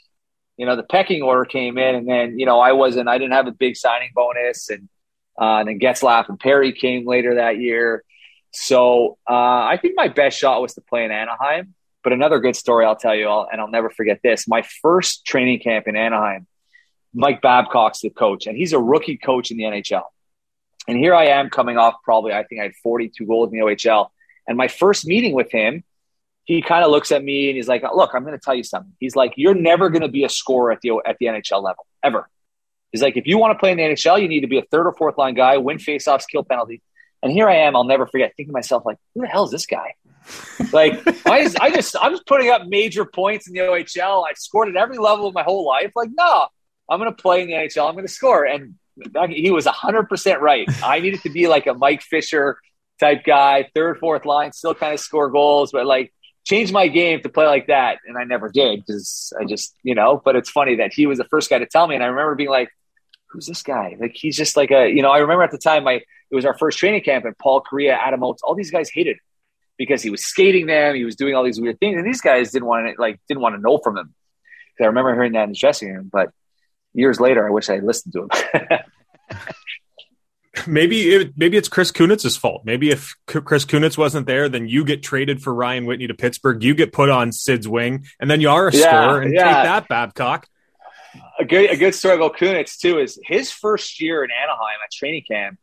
you know, the pecking order came in, and then you know I wasn't I didn't have a big signing bonus, and uh, and then Getzlaf and Perry came later that year. So uh, I think my best shot was to play in Anaheim. But another good story I'll tell you, all, and I'll never forget this. My first training camp in Anaheim, Mike Babcock's the coach, and he's a rookie coach in the NHL. And here I am coming off probably, I think I had 42 goals in the OHL. And my first meeting with him, he kind of looks at me and he's like, "Look, I'm going to tell you something." He's like, "You're never going to be a scorer at the at the NHL level ever." He's like, "If you want to play in the NHL, you need to be a third or fourth line guy, win faceoffs, kill penalties." And here I am, I'll never forget, thinking to myself, like, "Who the hell is this guy?" like, I just, I just, I'm just putting up major points in the OHL. I've scored at every level of my whole life. Like, no, I'm going to play in the NHL. I'm going to score. And he was 100% right. I needed to be like a Mike Fisher type guy, third, fourth line, still kind of score goals, but like change my game to play like that. And I never did because I just, you know, but it's funny that he was the first guy to tell me. And I remember being like, who's this guy? Like, he's just like a, you know, I remember at the time, my, it was our first training camp and Paul Kariya, Adam Oates, all these guys hated him because he was skating them. He was doing all these weird things. And these guys didn't want to, like, didn't want to know from him. Because I remember hearing that in the dressing room. But years later, I wish I had listened to him. maybe it, maybe it's Chris Kunitz's fault. Maybe if Chris Kunitz wasn't there, then you get traded for Ryan Whitney to Pittsburgh. You get put on Sid's wing, and then you are a yeah, scorer. And yeah. take that, Babcock. A good a good story about Kunitz too is his first year in Anaheim at training camp.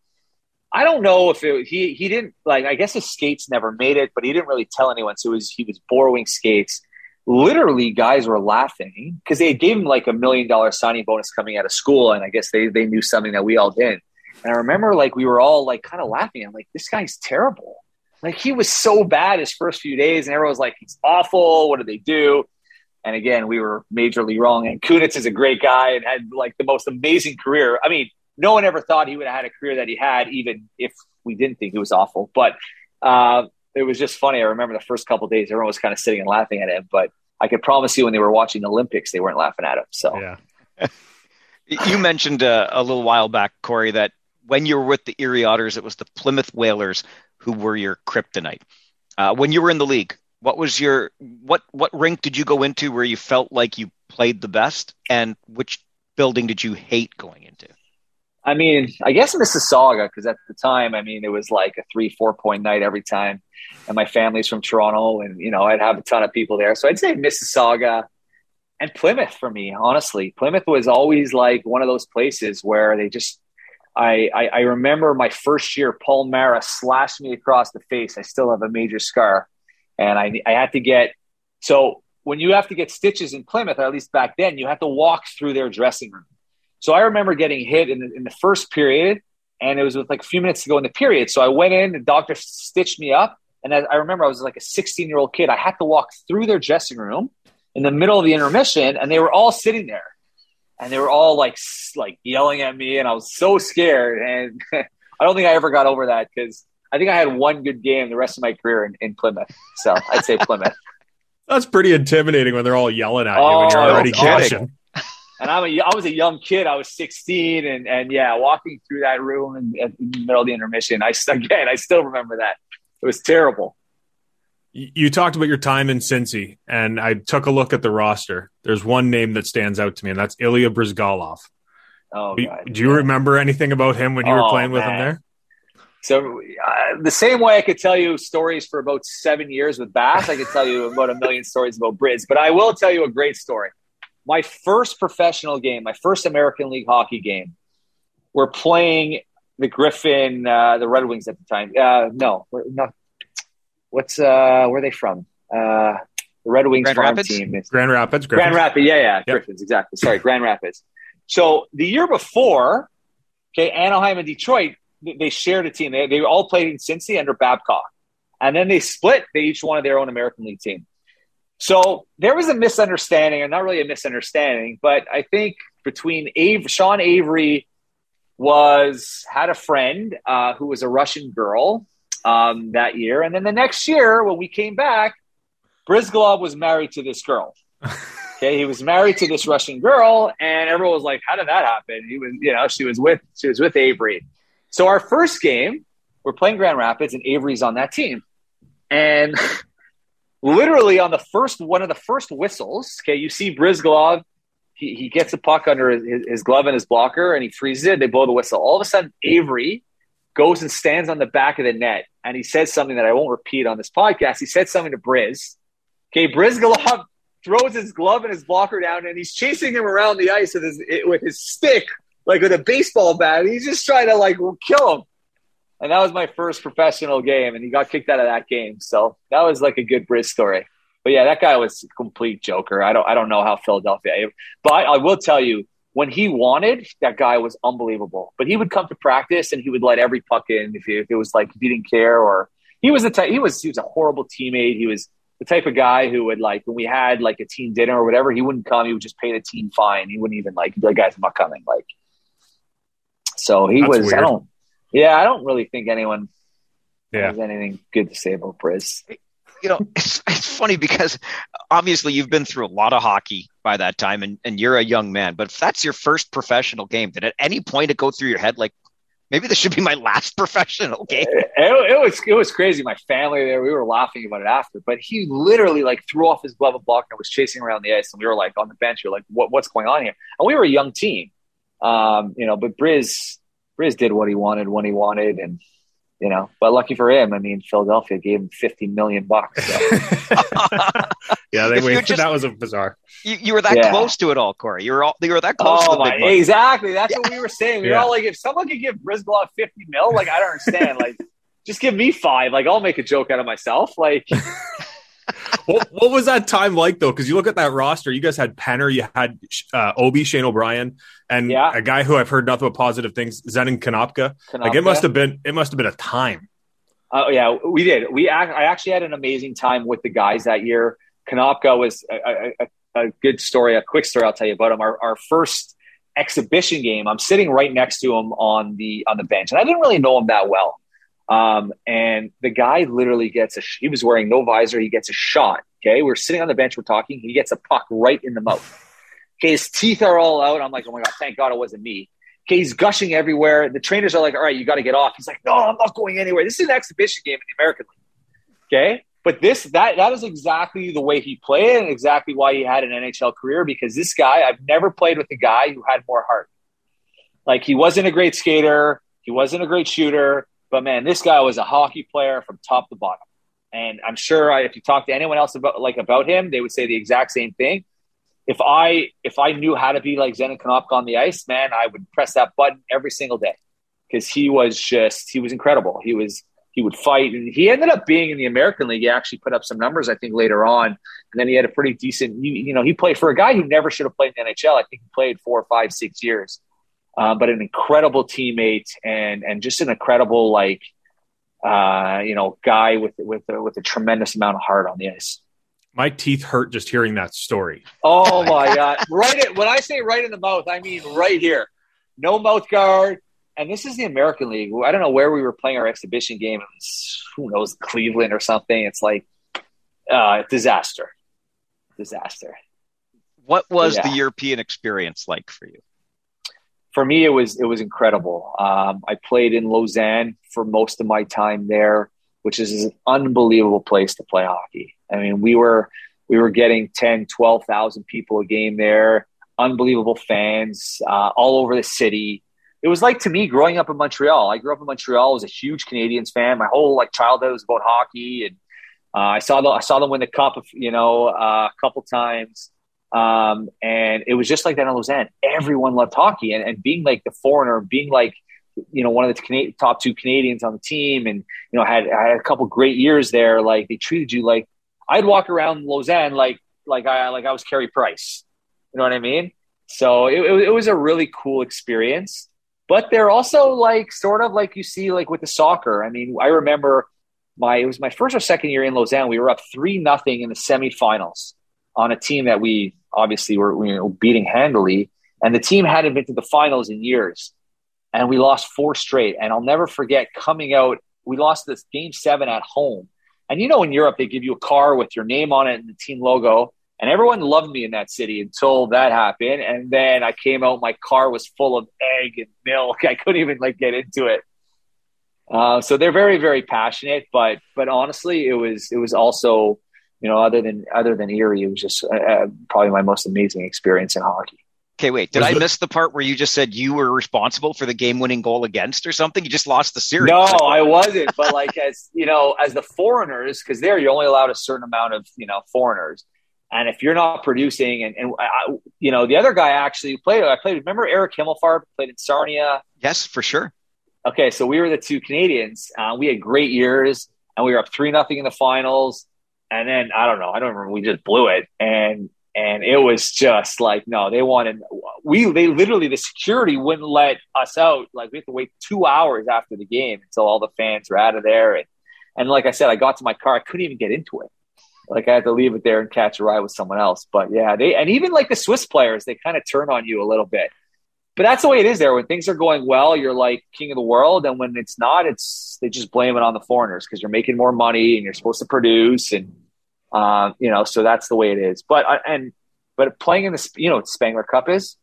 I don't know if it, he he didn't like. I guess his skates never made it, but he didn't really tell anyone. So was, he was borrowing skates. Literally, guys were laughing because they gave him like a million dollar signing bonus coming out of school, and I guess they they knew something that we all didn't. And I remember like we were all like kind of laughing. I'm like, this guy's terrible. Like he was so bad his first few days, and everyone was like, he's awful. What did they do? And again, we were majorly wrong. And Kunitz is a great guy and had like the most amazing career. I mean, no one ever thought he would have had a career that he had, even if we didn't think he was awful. But uh, it was just funny. I remember the first couple days, everyone was kind of sitting and laughing at him. But I could promise you, when they were watching the Olympics, they weren't laughing at him. So, yeah. you mentioned uh, a little while back, Cory, that when you were with the Erie Otters, it was the Plymouth Whalers who were your kryptonite. Uh, when you were in the league, what was your what what rink did you go into where you felt like you played the best, and which building did you hate going into? I mean, I guess Mississauga because at the time, I mean, it was like a three four point night every time, and my family's from Toronto, and you know, I'd have a ton of people there, so I'd say Mississauga and Plymouth for me. Honestly, Plymouth was always like one of those places where they just I, I, I remember my first year, Paul Mara slashed me across the face. I still have a major scar, and I I had to get so when you have to get stitches in Plymouth, or at least back then, you have to walk through their dressing room. So I remember getting hit in the, in the first period, and it was with like a few minutes to go in the period. So I went in, the doctor stitched me up, and I, I remember I was like a 16 year old kid. I had to walk through their dressing room in the middle of the intermission, and they were all sitting there and they were all like like yelling at me, and I was so scared. And I don't think I ever got over that because I think I had one good game the rest of my career in, in Plymouth. So I'd say Plymouth. That's pretty intimidating when they're all yelling at you oh, when you're oh, already cashing. And I'm a, I was a young kid. I was 16, and and yeah, walking through that room in, in the middle of the intermission. I again, I still remember that. It was terrible. You talked about your time in Cincy, and I took a look at the roster. There's one name that stands out to me, and that's Ilya Bryzgalov. Oh, God. Do you remember anything about him when you were oh, playing with him there? So, uh, the same way I could tell you stories for about seven years with Bass, I could tell you about a million stories about Briz. But I will tell you a great story. My first professional game, my first American League hockey game, we're playing the Griffin, uh, the Red Wings at the time. Uh, no, not what's uh where are they from? Uh the Red Wings Grand farm Rapids? team. It's Grand Rapids. Griffins. Grand Rapids, yeah, yeah, yep. Griffins, exactly. Sorry, Grand Rapids. So the year before, okay, Anaheim and Detroit, they shared a team. They, they all played in Cincy under Babcock. And then they split. They each wanted their own American League team. So there was a misunderstanding, and not really a misunderstanding, but I think between Ave- Sean Avery was had a friend uh, who was a Russian girl um, that year, and then the next year when we came back, Bryzgalov was married to this girl. Okay, he was married to this Russian girl, and everyone was like, "How did that happen?" He was, you know, she was with she was with Avery. So our first game, we're playing Grand Rapids, and Avery's on that team, and literally on the first one of the first whistles, okay, you see Bryzgalov. He, he gets a puck under his, his glove and his blocker, and he freezes it. They blow the whistle. All of a sudden, Avery goes and stands on the back of the net, and he says something that I won't repeat on this podcast. He said something to Briz. Okay, Bryzgalov throws his glove and his blocker down, and he's chasing him around the ice with his with his stick, like with a baseball bat. He's just trying to like kill him. And that was my first professional game, and he got kicked out of that game. So that was like a good Briz story. But yeah, that guy was a complete joker. I don't I don't know how Philadelphia, but I, will tell you when he wanted, that guy was unbelievable. But he would come to practice and he would let every puck in if, he, if it was like he didn't care or he was the type. He was he was a horrible teammate. He was the type of guy who would like when we had like a team dinner or whatever, he wouldn't come. He would just pay the team fine. He wouldn't even like the guy's not coming. Like, so he That's was. weird. I don't. Yeah, I don't really think anyone Yeah. has anything good to say about Briz. you know, it's, it's funny because obviously you've been through a lot of hockey by that time and, and you're a young man. But if that's your first professional game, did at any point it go through your head like, maybe this should be my last professional game? It, it was it was crazy. My family there, we were laughing about it after. But he literally like threw off his glove and block and was chasing around the ice, and we were like on the bench. We were like, what, what's going on here? And we were a young team, um, you know. But Briz Briz did what he wanted when he wanted, and you know. But lucky for him, I mean, Philadelphia gave him fifty million bucks. So. yeah, they waited. just- that was a bizarre. You, you were that Yeah. close to it all, Cory. You were all you were that close Oh to my! Exactly. That's what we were saying. We were all like, if someone could give Brisbane fifty mil, like I don't understand. like, just give me five. Like I'll make a joke out of myself. Like, what, what was that time like though? Because you look at that roster, you guys had Penner, you had uh, Obi, Shane O'Brien, and Yeah. a guy who I've heard nothing but positive things, Zenon Konopka. Like it must have been, it must have been a time. Oh yeah, we did. We I actually had an amazing time with the guys that year. Konopka was a, a, a good story, a quick story I'll tell you about him. Our, our first exhibition game, I'm sitting right next to him on the on the bench, and I didn't really know him that well. Um, and the guy literally gets a. He was wearing no visor. He gets a shot. Okay, we're sitting on the bench, we're talking. He gets a puck right in the mouth. Okay, his teeth are all out. I'm like, oh my god, thank God it wasn't me. Okay, he's gushing everywhere. The trainers are like, all right, you got to get off. He's like, no, I'm not going anywhere. This is an exhibition game in the American League. Okay. But this, that, that is exactly the way he played and exactly why he had an NHL career because this guy, I've never played with a guy who had more heart. Like he wasn't a great skater. He wasn't a great shooter, but man, this guy was a hockey player from top to bottom. And I'm sure I, if you talk to anyone else about like about him, they would say the exact same thing if I if I knew how to be like Zenon Konopka on the ice, man, I would press that button every single day because he was just he was incredible. He was he would fight, and he ended up being in the American League. He actually put up some numbers, I think, later on, and then he had a pretty decent. You, you know, he played for a guy who never should have played in the NHL. I think he played four, five, six years, uh, but an incredible teammate and and just an incredible like uh, you know guy with with a, with a tremendous amount of heart on the ice. My teeth hurt just hearing that story. Oh my god! Right it when I say right in the mouth, I mean right here. No mouth guard. And this is the American League. I don't know where we were playing our exhibition game. It was who knows Cleveland or something. It's like uh, disaster, disaster. What was Yeah. the European experience like for you? For me, it was it was incredible. Um, I played in Lausanne for most of my time there, which is an unbelievable place to play hockey. I mean, we were we were getting 10, 12,000 people a game there, unbelievable fans uh, all over the city. It was like to me growing up in Montreal. I grew up in Montreal. I was a huge Canadiens fan. My whole like childhood was about hockey, and uh, I saw them. I saw them win the cup, you know, uh, a couple times. Um, and it was just like that in Lausanne. Everyone loved hockey, and, and being like the foreigner, being like you know one of the top two Canadians on the team, and you know had I had a couple great years there. Like they treated you like I'd walk around Lausanne like like I like I was Carey Price. You know what I mean? So it, it, it was a really cool experience. But they're also like sort of like you see like with the soccer. I mean, I remember my it was my first or second year in Lausanne. We were up three nothing in the semifinals on a team that we obviously were, were beating handily, and the team hadn't been to the finals in years, and we lost four straight. And I'll never forget coming out. We lost this game seven at home, and you know in Europe they give you a car with your name on it and the team logo. And everyone loved me in that city until that happened. And then I came out, my car was full of egg and milk. I couldn't even like get into it. Uh, so they're very, very passionate, but but honestly, it was it was also you know other than other than Erie, it was just uh, uh probably my most amazing experience in hockey. Okay, wait. Did was I the- miss the part where you just said you were responsible for the game-winning goal against or something? You just lost the series. No, I wasn't. But like as you know, as the foreigners, because there you're only allowed a certain amount of you know foreigners, and if you're not producing, and, and I, you know the other guy actually played. I played. Remember Eric Himmelfarb played in Sarnia. Yes, for sure. Okay, so we were the two Canadians. Uh, we had great years, and we were up three nothing in the finals. And then I don't know, I don't remember. We just blew it, and and it was just like no, they wanted we they literally the security wouldn't let us out. Like we had to wait two hours after the game until all the fans were out of there. And and like I said, I got to my car, I couldn't even get into it. Like I had to leave it there and catch a ride with someone else. But yeah, they and even like the Swiss players, they kind of turn on you a little bit but that's the way it is there. When things are going well, you're like king of the world, and when it's not, it's they just blame it on the foreigners because you're making more money and you're supposed to produce, and uh, you know, so that's the way it is. But and but playing in the you know Spengler Cup is.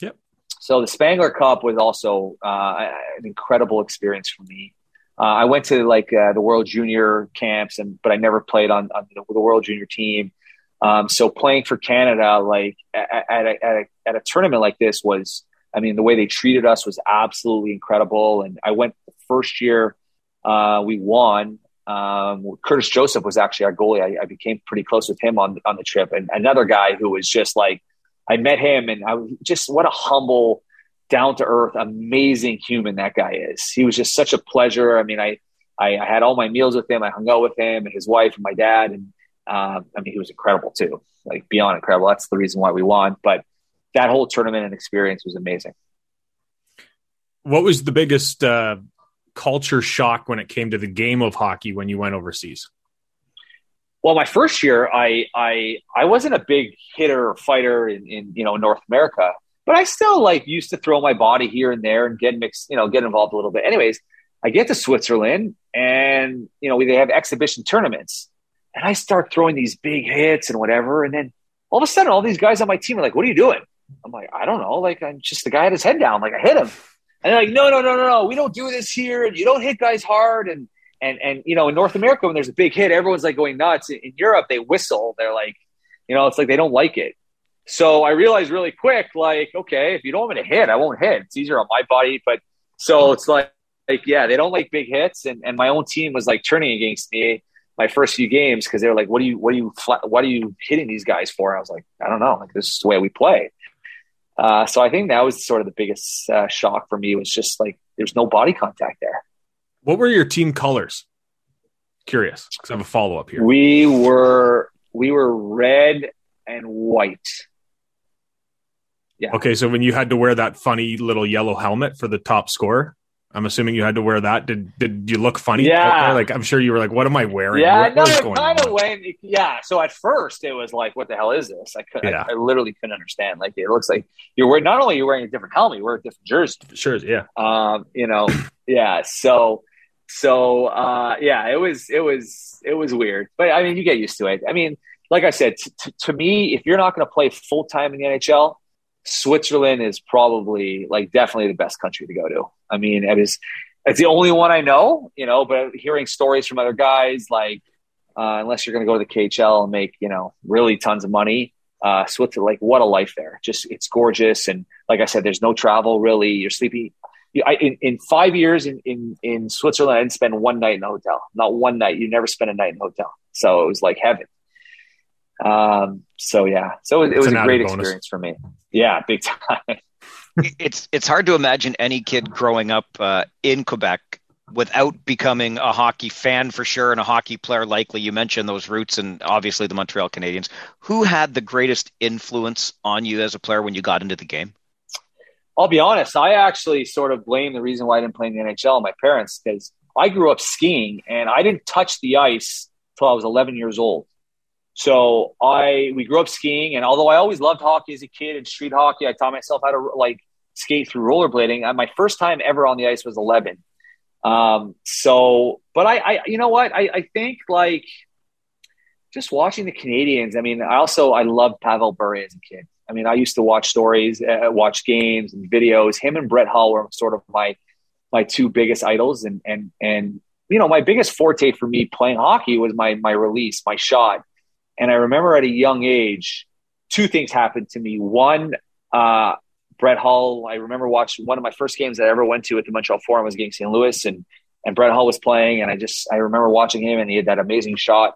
Yep. So the Spengler Cup was also uh, an incredible experience for me. Uh, I went to like uh, the World Junior camps, and but I never played on, on the, the World Junior team. Um, so playing for Canada, like at, at, a, at, a, at a tournament like this, was I mean, the way they treated us was absolutely incredible. And I went the first year uh, we won. Um, Curtis Joseph was actually our goalie. I, I, became pretty close with him on on the trip, and another guy who was just like I met him, and I was just what a humble, down to earth, amazing human that guy is. He was just such a pleasure. I mean, I, I, I had all my meals with him. I hung out with him and his wife and my dad, and um, I mean, he was incredible too, like beyond incredible. That's the reason why we won, but that whole tournament and experience was amazing. What was the biggest uh, culture shock when it came to the game of hockey when you went overseas? Well, my first year, I I I wasn't a big hitter or fighter in, in you know North America, but I still like used to throw my body here and there and get mixed, you know, get involved a little bit. Anyways, I get to Switzerland and you know they have exhibition tournaments, and I start throwing these big hits and whatever, and then all of a sudden, all these guys on my team are like, "What are you doing?" I'm like, I don't know. Like, I'm just the guy had his head down. Like, I hit him. And they're like, no, no, no, no, no. We don't do this here. And you don't hit guys hard. And, and, and, you know, in North America, when there's a big hit, everyone's like going nuts. In Europe, they whistle. They're like, you know, it's like they don't like it. So I realized really quick, like, okay, if you don't want me to hit, I won't hit. It's easier on my body. But so it's like, like, yeah, they don't like big hits. And, and my own team was like turning against me my first few games because they were like, what are you, what are you, what are you hitting these guys for? I was like, I don't know. Like, this is the way we play. Uh, so I think that was sort of the biggest uh, shock for me was just like there's no body contact there. What were your team colors? Curious because I have a follow up here. We were we were red and white. Yeah. Okay, so when you had to wear that funny little yellow helmet for the top score, I'm assuming you had to wear that. Did did you look funny? Yeah. Like I'm sure you were like, "What am I wearing?" Yeah, what, no, it kind of went. Yeah. So at first it was like, "What the hell is this?" I could, yeah. I, I, literally couldn't understand. Like it looks like you're wearing. Not only you're wearing a different helmet, you wear a different jersey. Sure. Yeah. Um. You know. yeah. So. So. Uh. Yeah. It was. It was. It was weird, but I mean, you get used to it. I mean, like I said, t- t- to me, if you're not going to play full time in the NHL, Switzerland is probably like definitely the best country to go to. I mean, it is it's the only one I know, you know, but hearing stories from other guys like uh, unless you're going to go to the KHL and make, you know, really tons of money, uh, Switzerland, like what a life there. Just it's gorgeous and like I said there's no travel really. You're sleepy I, in, in five years in, in, in Switzerland, I didn't spend one night in a hotel. Not one night. You never spend a night in a hotel. So it was like heaven. Um, so yeah, so it, it was a great bonus. experience for me. Yeah, big time. it's it's hard to imagine any kid growing up uh, in Quebec without becoming a hockey fan for sure and a hockey player likely. You mentioned those roots and obviously the Montreal Canadiens. Who had the greatest influence on you as a player when you got into the game? I'll be honest. I actually sort of blame the reason why I didn't play in the NHL my parents because I grew up skiing and I didn't touch the ice till I was 11 years old. So I we grew up skiing, and although I always loved hockey as a kid and street hockey, I taught myself how to like skate through rollerblading. My first time ever on the ice was 11. Um, so, but I, I, you know what? I, I think like just watching the Canadiens. I mean, I also I loved Pavel Bure as a kid. I mean, I used to watch stories, uh, watch games and videos. Him and Brett Hull were sort of my my two biggest idols, and and and you know, my biggest forte for me playing hockey was my my release, my shot. And I remember at a young age, two things happened to me. One, uh, Brett Hull. I remember watching one of my first games that I ever went to at the Montreal Forum was against St. Louis, and and Brett Hull was playing, and I just I remember watching him, and he had that amazing shot.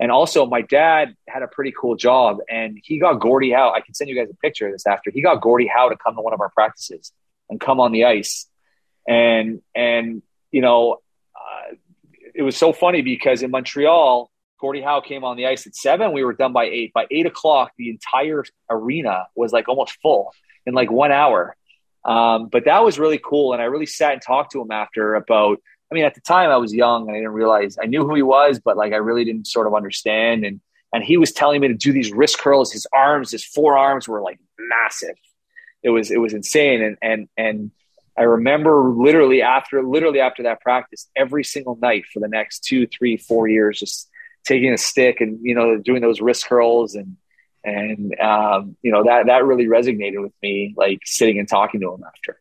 And also, my dad had a pretty cool job, and he got Gordie Howe. I can send you guys a picture of this after. He got Gordie Howe to come to one of our practices and come on the ice, and and you know, uh, it was so funny because in Montreal, Gordie Howe came on the ice at seven. We were done by eight. By eight o'clock, the entire arena was like almost full in like one hour. Um, but that was really cool, and I really sat and talked to him after about I mean, at the time I was young and I didn't realize I knew who he was, but like I really didn't sort of understand. And and he was telling me to do these wrist curls. His arms, his forearms were like massive. It was it was insane. And and and I remember literally after literally after that practice, every single night for the next two, three, four years, just taking a stick and you know doing those wrist curls and and um, you know that that really resonated with me. Like sitting and talking to him after.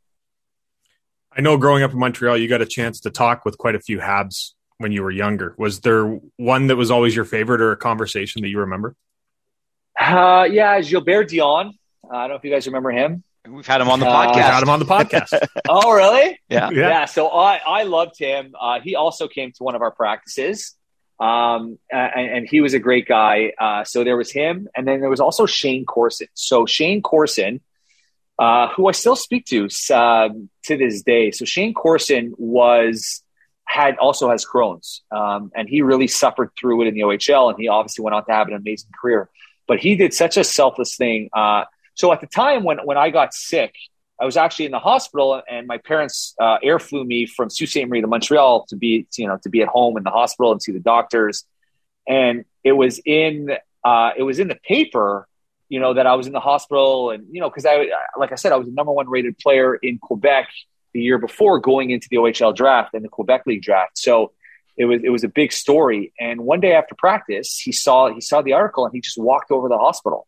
I know growing up in Montreal, you got a chance to talk with quite a few Habs when you were younger. Was there one that was always your favorite or a conversation that you remember? Uh, yeah, Gilbert Dionne. Uh, I don't know if you guys remember him. We've had him on the uh, podcast. We've had him on the podcast. oh, really? Yeah. yeah. Yeah. So I, I loved him. Uh, he also came to one of our practices. Um, and, and, he was a great guy. Uh, so there was him, and then there was also Shayne Corson. So Shayne Corson uh, who I still speak to uh, to this day. So Shayne Corson was had also has Crohn's, um, and he really suffered through it in the OHL, and he obviously went on to have an amazing career. But he did such a selfless thing. Uh, so at the time when when I got sick, I was actually in the hospital, and my parents uh, air flew me from Sault Ste. Marie to Montreal to be you know to be at home in the hospital and see the doctors. And it was in uh, it was in the paper you know, that I was in the hospital and, you know, cause I, like I said, I was the number one rated player in Quebec the year before going into the OHL draft and the Quebec League draft. So it was, it was a big story. And one day after practice, he saw, he saw the article and he just walked over the hospital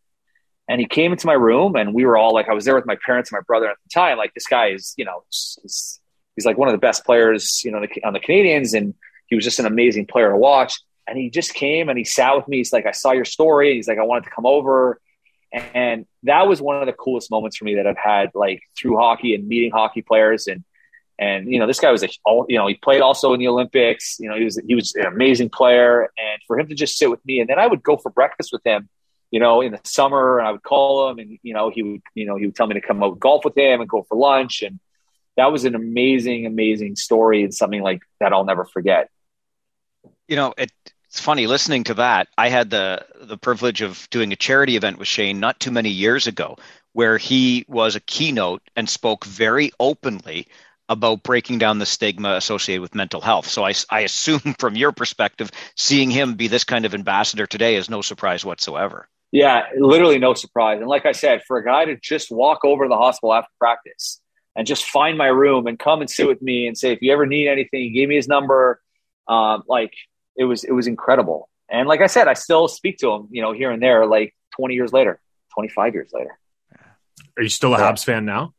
and he came into my room and we were all like, I was there with my parents and my brother at the time. Like this guy is, you know, he's, he's like one of the best players, you know, on the Canadiens, And he was just an amazing player to watch. And he just came and he sat with me. He's like, I saw your story. He's like, I wanted to come over and that was one of the coolest moments for me that I've had like through hockey and meeting hockey players and and you know this guy was a you know he played also in the Olympics you know he was he was an amazing player and for him to just sit with me and then I would go for breakfast with him you know in the summer and I would call him and you know he would you know he would tell me to come out golf with him and go for lunch and that was an amazing amazing story and something like that I'll never forget you know it it's funny listening to that. I had the the privilege of doing a charity event with Shayne not too many years ago, where he was a keynote and spoke very openly about breaking down the stigma associated with mental health. So I, I assume from your perspective, seeing him be this kind of ambassador today is no surprise whatsoever. Yeah, literally no surprise. And like I said, for a guy to just walk over to the hospital after practice and just find my room and come and sit with me and say, if you ever need anything, he gave me his number. Um, like it was it was incredible. And like I said, I still speak to him, you know, here and there, like 20 years later, 25 years later. Are you still a yeah. Habs fan now?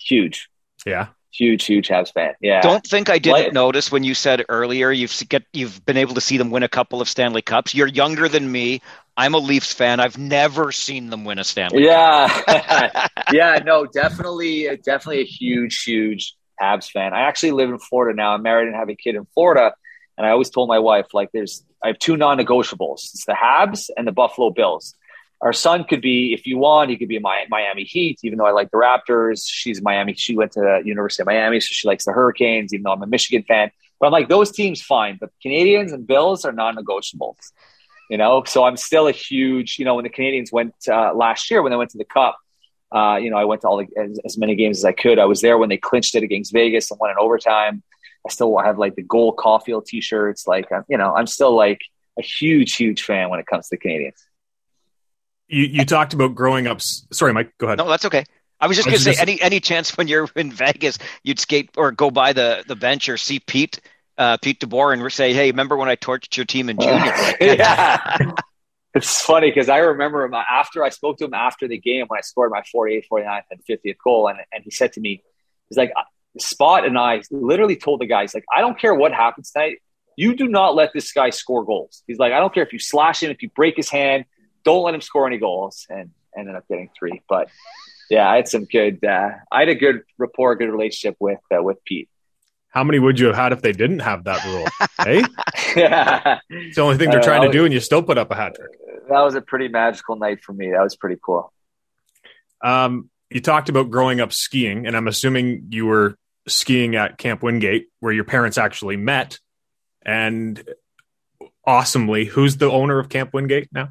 Huge. Yeah. Huge, huge Habs fan. Yeah. Don't think I didn't like, notice when you said earlier you've get you've been able to see them win a couple of Stanley Cups. You're younger than me. I'm a Leafs fan. I've never seen them win a Stanley yeah. yeah, no, definitely definitely a huge, huge Habs fan. I actually live in Florida now. I'm married and have a kid in Florida. And I always told my wife, like, there's, I have two non negotiables it's the Habs and the Buffalo Bills. Our son could be, if you want, he could be a Miami Heat, even though I like the Raptors. She's Miami. She went to the University of Miami, so she likes the Hurricanes, even though I'm a Michigan fan. But I'm like, those teams, fine. But Canadiens and Bills are non negotiables, you know? So I'm still a huge, you know, when the Canadiens went uh, last year, when they went to the Cup, uh, you know, I went to all the, as, as, many games as I could. I was there when they clinched it against Vegas and won in overtime. I still have like the gold Caufield t-shirts. Like, you know, I'm still like a huge, huge fan when it comes to the Canadiens. You, you talked about growing up. Sorry, Mike, go ahead. No, that's okay. I was just going to say, any any chance when you're in Vegas, you'd skate or go by the, the bench or see Pete uh, Pete DeBoer and say, "Hey, remember when I torched your team in junior?" yeah, it's funny because I remember him after I spoke to him after the game when I scored my 48th, 49th, and 50th goal, and and he said to me, "He's like, uh, Spot and I literally told the guys like, I don't care what happens tonight, you do not let this guy score goals. He's like, I don't care if you slash him, if you break his hand, don't let him score any goals." And ended up getting three, but yeah, I had some good. Uh, I had a good rapport, good relationship with uh, with Pete. How many would you have had if they didn't have that rule? hey, yeah. it's the only thing they're uh, trying to do, and you still put up a hat trick. That was a pretty magical night for me. That was pretty cool. Um, you talked about growing up skiing, and I'm assuming you were skiing at Camp Wingate, where your parents actually met. And awesomely, who's the owner of Camp Wingate now?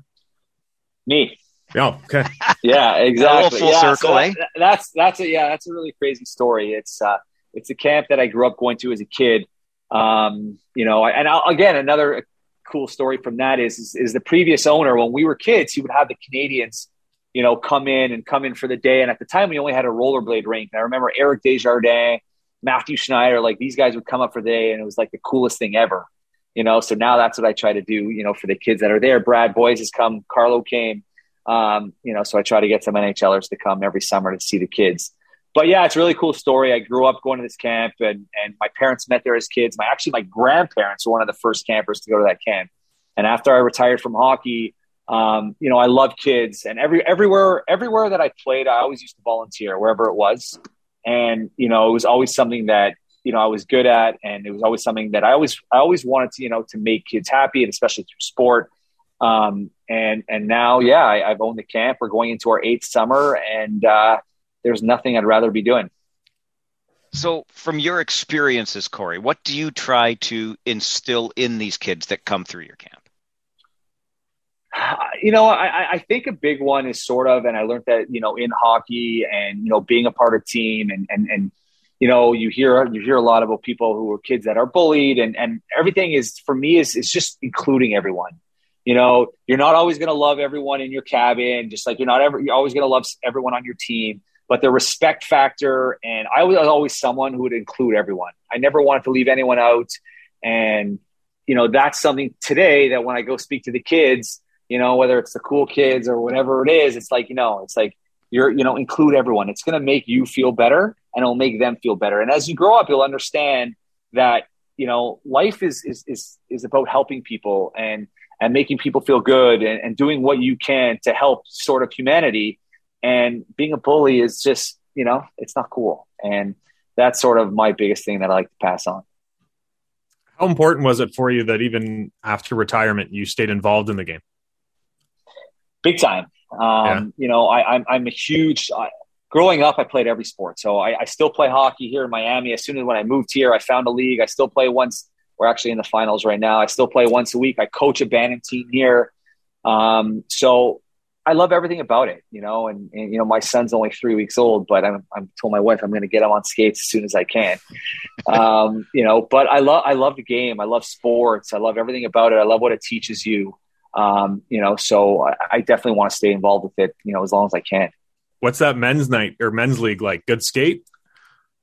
Me. Oh, okay. yeah, exactly. full yeah, circle, so eh? that's that's a yeah, that's a really crazy story. It's uh, it's a camp that I grew up going to as a kid. Um, you know, and I'll, again, another cool story from that is, is, is the previous owner when we were kids, he would have the Canadiens, you know, come in and come in for the day. And at the time, we only had a rollerblade rink. And I remember Eric Desjardins, Mathieu Schneider, like these guys would come up for the day, and it was like the coolest thing ever. You know, so now that's what I try to do. You know, for the kids that are there. Brad Boyes has come, Carlo came. Um, you know, so I try to get some NHLers to come every summer to see the kids but yeah, it's a really cool story. I grew up going to this camp, and and my parents met there as kids. My actually my grandparents were one of the first campers to go to that camp. And after I retired from hockey, um, you know, I love kids, and every everywhere everywhere that I played, I always used to volunteer wherever it was, and you know, it was always something that you know I was good at, and it was always something that I always I always wanted to you know to make kids happy, and especially through sport. Um, and and now, yeah, I, have owned the camp. We're going into our eighth summer, and uh, there's nothing I'd rather be doing. So, from your experiences, Cory, what do you try to instill in these kids that come through your camp? You know, I, I think a big one is sort of, and I learned that you know in hockey and you know being a part of team and and and you know you hear you hear a lot about people who are kids that are bullied and and everything is for me is is just including everyone. You know you're not always going to love everyone in your cabin just like you're not ever you're always going to love everyone on your team. But the respect factor and i was always someone who would include everyone. I never wanted to leave anyone out. And you know that's something today that when i go speak to the kids you know whether it's the cool kids or whatever it is it's like you know it's like you're you know include everyone it's going to make you feel better and it'll make them feel better and as you grow up you'll understand that you know life is is is, is about helping people and and making people feel good and, and doing what you can to help sort of humanity and being a bully is just, you know, it's not cool. And that's sort of my biggest thing that I like to pass on. How important was it for you that even after retirement, you stayed involved in the game? Big time. Um, yeah. You know, I, I'm, I'm a huge. I, growing up, I played every sport, so I, I, still play hockey here in Miami. As soon as when I moved here, I found a league. I still play once. We're actually in the finals right now. I still play once a week. I coach a bantam team here. Um, so I love everything about it, you know, and, and, you know, my son's only three weeks old, but I'm, I'm told my wife I'm going to get him on skates as soon as I can. um, you know, but I love, I love the game. I love sports. I love everything about it. I love what it teaches you. Um, you know, so I, I definitely want to stay involved with it, you know, as long as I can. What's that men's night or men's league like? Good skate?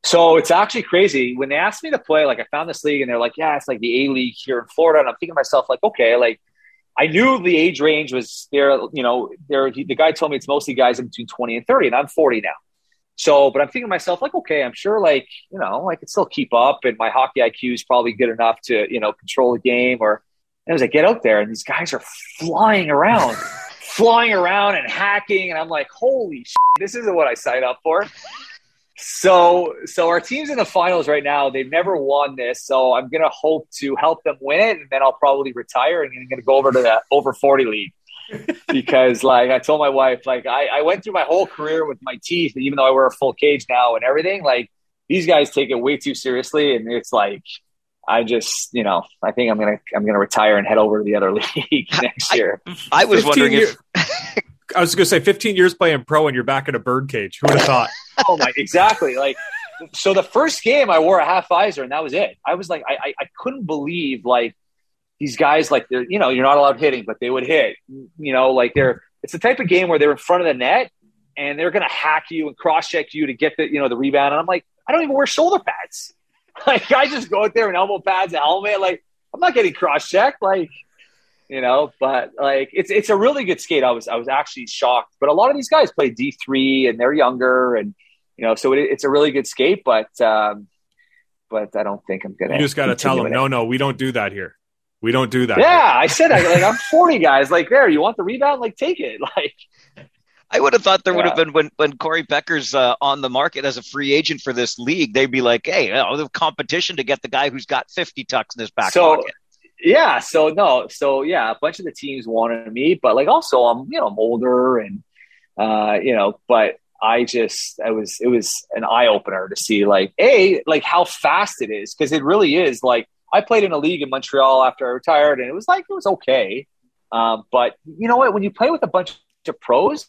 So it's actually crazy. When they asked me to play, like I found this league and they're like, yeah, it's like the A League here in Florida. And I'm thinking to myself, like, okay, like I knew the age range was there. You know, there. The guy told me it's mostly guys in between twenty and thirty, and I'm forty now. So, but I'm thinking to myself, like, okay, I'm sure, like, you know, I can still keep up, and my hockey IQ is probably good enough to, you know, control the game. Or, and as I get out there, and these guys are flying around, flying around and hacking, and I'm like, holy, shit, this isn't what I signed up for. So, so our team's in the finals right now. They've never won this, so I'm gonna hope to help them win it, and then I'll probably retire and I'm gonna go over to the over 40 league because, like, I told my wife, like, I, I went through my whole career with my teeth, even though I wear a full cage now and everything. Like, these guys take it way too seriously, and it's like, I just, you know, I think I'm gonna I'm gonna retire and head over to the other league next year. I, I was wondering if. I was going to say 15 years playing pro and you're back in a bird cage. Who would have thought? oh my, exactly. Like so the first game I wore a half visor and that was it. I was like, I, I, I couldn't believe like these guys, like they're, you know, you're not allowed hitting, but they would hit, you know, like they're, it's the type of game where they're in front of the net and they're going to hack you and cross check you to get the, you know, the rebound. And I'm like, I don't even wear shoulder pads. Like I just go out there in elbow pads, a helmet. Like I'm not getting cross checked. Like, you know, but like it's it's a really good skate. I was I was actually shocked. But a lot of these guys play D three and they're younger and you know, so it, it's a really good skate. But um, but I don't think I'm gonna. You just got to tell them, no, no, we don't do that here. We don't do that. Yeah, here. I said I, like I'm 40 guys. Like there, you want the rebound? Like take it. Like I would have thought there would have been when when Cory Pecker's uh, on the market as a free agent for this league, they'd be like, "Hey, you know, the competition to get the guy who's got fifty tucks in his back So- pocket." yeah. So no. So yeah, a bunch of the teams wanted me, but like also I'm you know I'm older and uh, you know, but I just I was it was an eye opener to see like a like how fast it is because it really is like I played in a league in Montreal after I retired and it was like it was okay, um, but you know what when you play with a bunch of pros.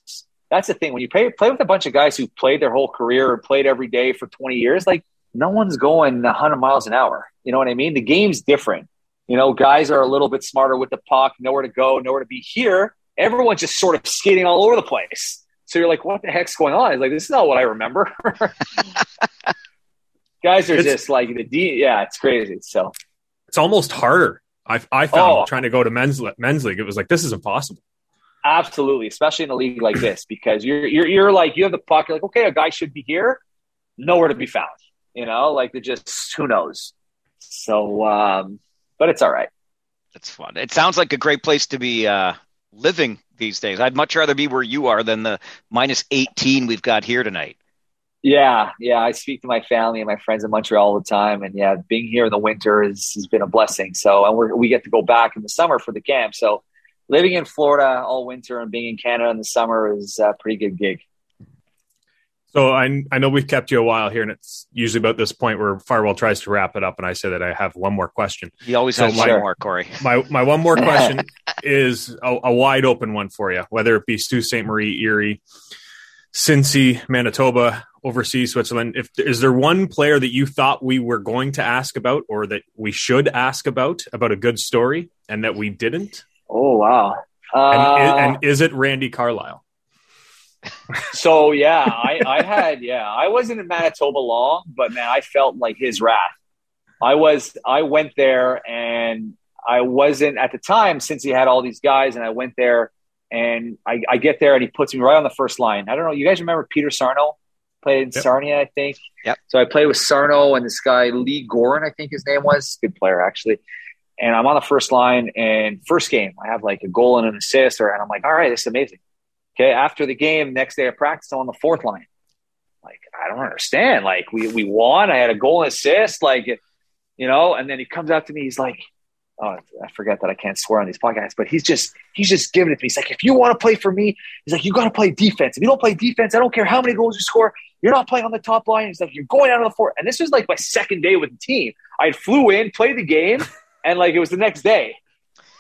That's the thing. When you play, play with a bunch of guys who played their whole career and played every day for 20 years, like no one's going 100 miles an hour. You know what I mean? The game's different. You know, guys are a little bit smarter with the puck, nowhere to go, nowhere to be. Here, everyone's just sort of skating all over the place. So you're like, what the heck's going on? It's like, this is not what I remember. guys are It's- just like the D. Yeah, it's crazy. So It's almost harder. I, I found Oh. trying to go to men's men's league. It was like this is impossible. Absolutely, especially in a league like this, because you're you're you're like you have the puck. You're like, okay, a guy should be here, nowhere to be found. You know, like they just who knows. So, um, but it's all right. It's fun. It sounds like a great place to be uh, living these days. I'd much rather be where you are than the minus eighteen we've got here tonight. Yeah, yeah. I speak to my family and my friends in Montreal all the time, and yeah, being here in the winter is, has been a blessing. So, and we're, we get to go back in the summer for the camp. So, living in Florida all winter and being in Canada in the summer is a pretty good gig. So I I know we've kept you a while here, and it's usually about this point where Farwell tries to wrap it up, and I say that I have one more question. He always So has my- one more, Cory. My my one more question is a, a wide open one for you, whether it be Sault Ste. Marie, Erie, Cincy, Manitoba, overseas Switzerland. If is there one player that you thought we were going to ask about, or that we should ask about about a good story, and that we didn't? Oh wow! And, Uh, and is it Randy Carlyle? so yeah, I, I had yeah, I wasn't in Manitoba long, but man, I felt like his wrath. I was I went there and I wasn't at the time since he had all these guys, and I went there and I, I get there and he puts me right on the first line. I don't know, you guys remember Peter Sarno? Played in Yep. Sarnia, I think. Yep. So I played with Sarno and this guy Lee Goren, I think his name was, good player actually. And I'm on the first line, and first game I have like a goal and an assist, or and I'm like, all right, this is amazing. Okay, after the game, next day of practice, I'm on the fourth line. Like, I don't understand. Like, we we won. I had a goal and assist. Like, you know. And then he comes up to me. He's like, "Oh, I forget that I can't swear on these podcasts." But he's just he's just giving it to me. He's like, "If you want to play for me, he's like, you got to play defense. If you don't play defense, I don't care how many goals you score. You're not playing on the top line." He's like, "You're going out on the fourth. And this was like my second day with the team. I flew in, played the game, and like it was the next day.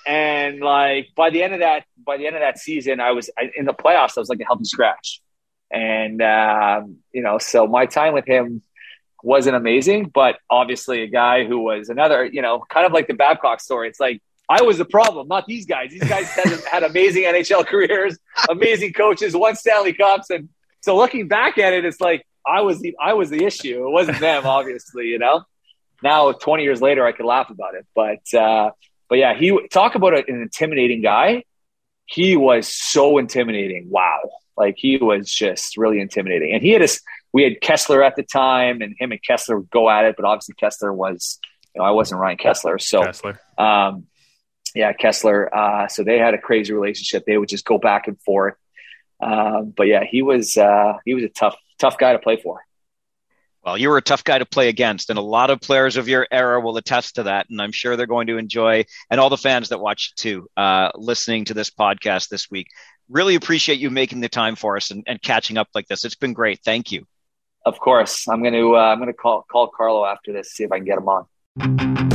And like by the end of that, by the end of that season, I was I, in the playoffs. I was like a healthy scratch, and um, you know, so my time with him wasn't amazing, but obviously a guy who was another, you know, kind of like the Babcock story. It's like I was the problem, not these guys. These guys had, had amazing NHL careers, amazing coaches, won Stanley Cups, and so looking back at it, it's like I was the I was the issue. It wasn't them, obviously, you know. Now, twenty years later, I could laugh about it, but. uh but yeah, he talk about an intimidating guy. He was so intimidating. Wow, like he was just really intimidating. And he had us. We had Kesler at the time, and him and Kesler would go at it. But obviously, Kesler was. You know, I wasn't Ryan Kesler, so Kesler. um, yeah, Kesler. Uh, so they had a crazy relationship. They would just go back and forth. Um, but yeah, he was uh, he was a tough tough guy to play for. Well, you were a tough guy to play against, and a lot of players of your era will attest to that. And I'm sure they're going to enjoy, and all the fans that watch too, uh, listening to this podcast this week. Really appreciate you making the time for us and, and catching up like this. It's been great. Thank you. Of course, I'm going to uh, I'm going to call call Carlo after this, see if I can get him on.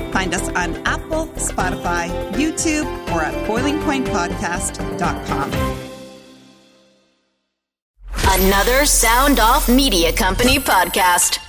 Find us on Apple, Spotify, YouTube, or at boilingpointpodcast.com. Another Sound Off Media Company podcast.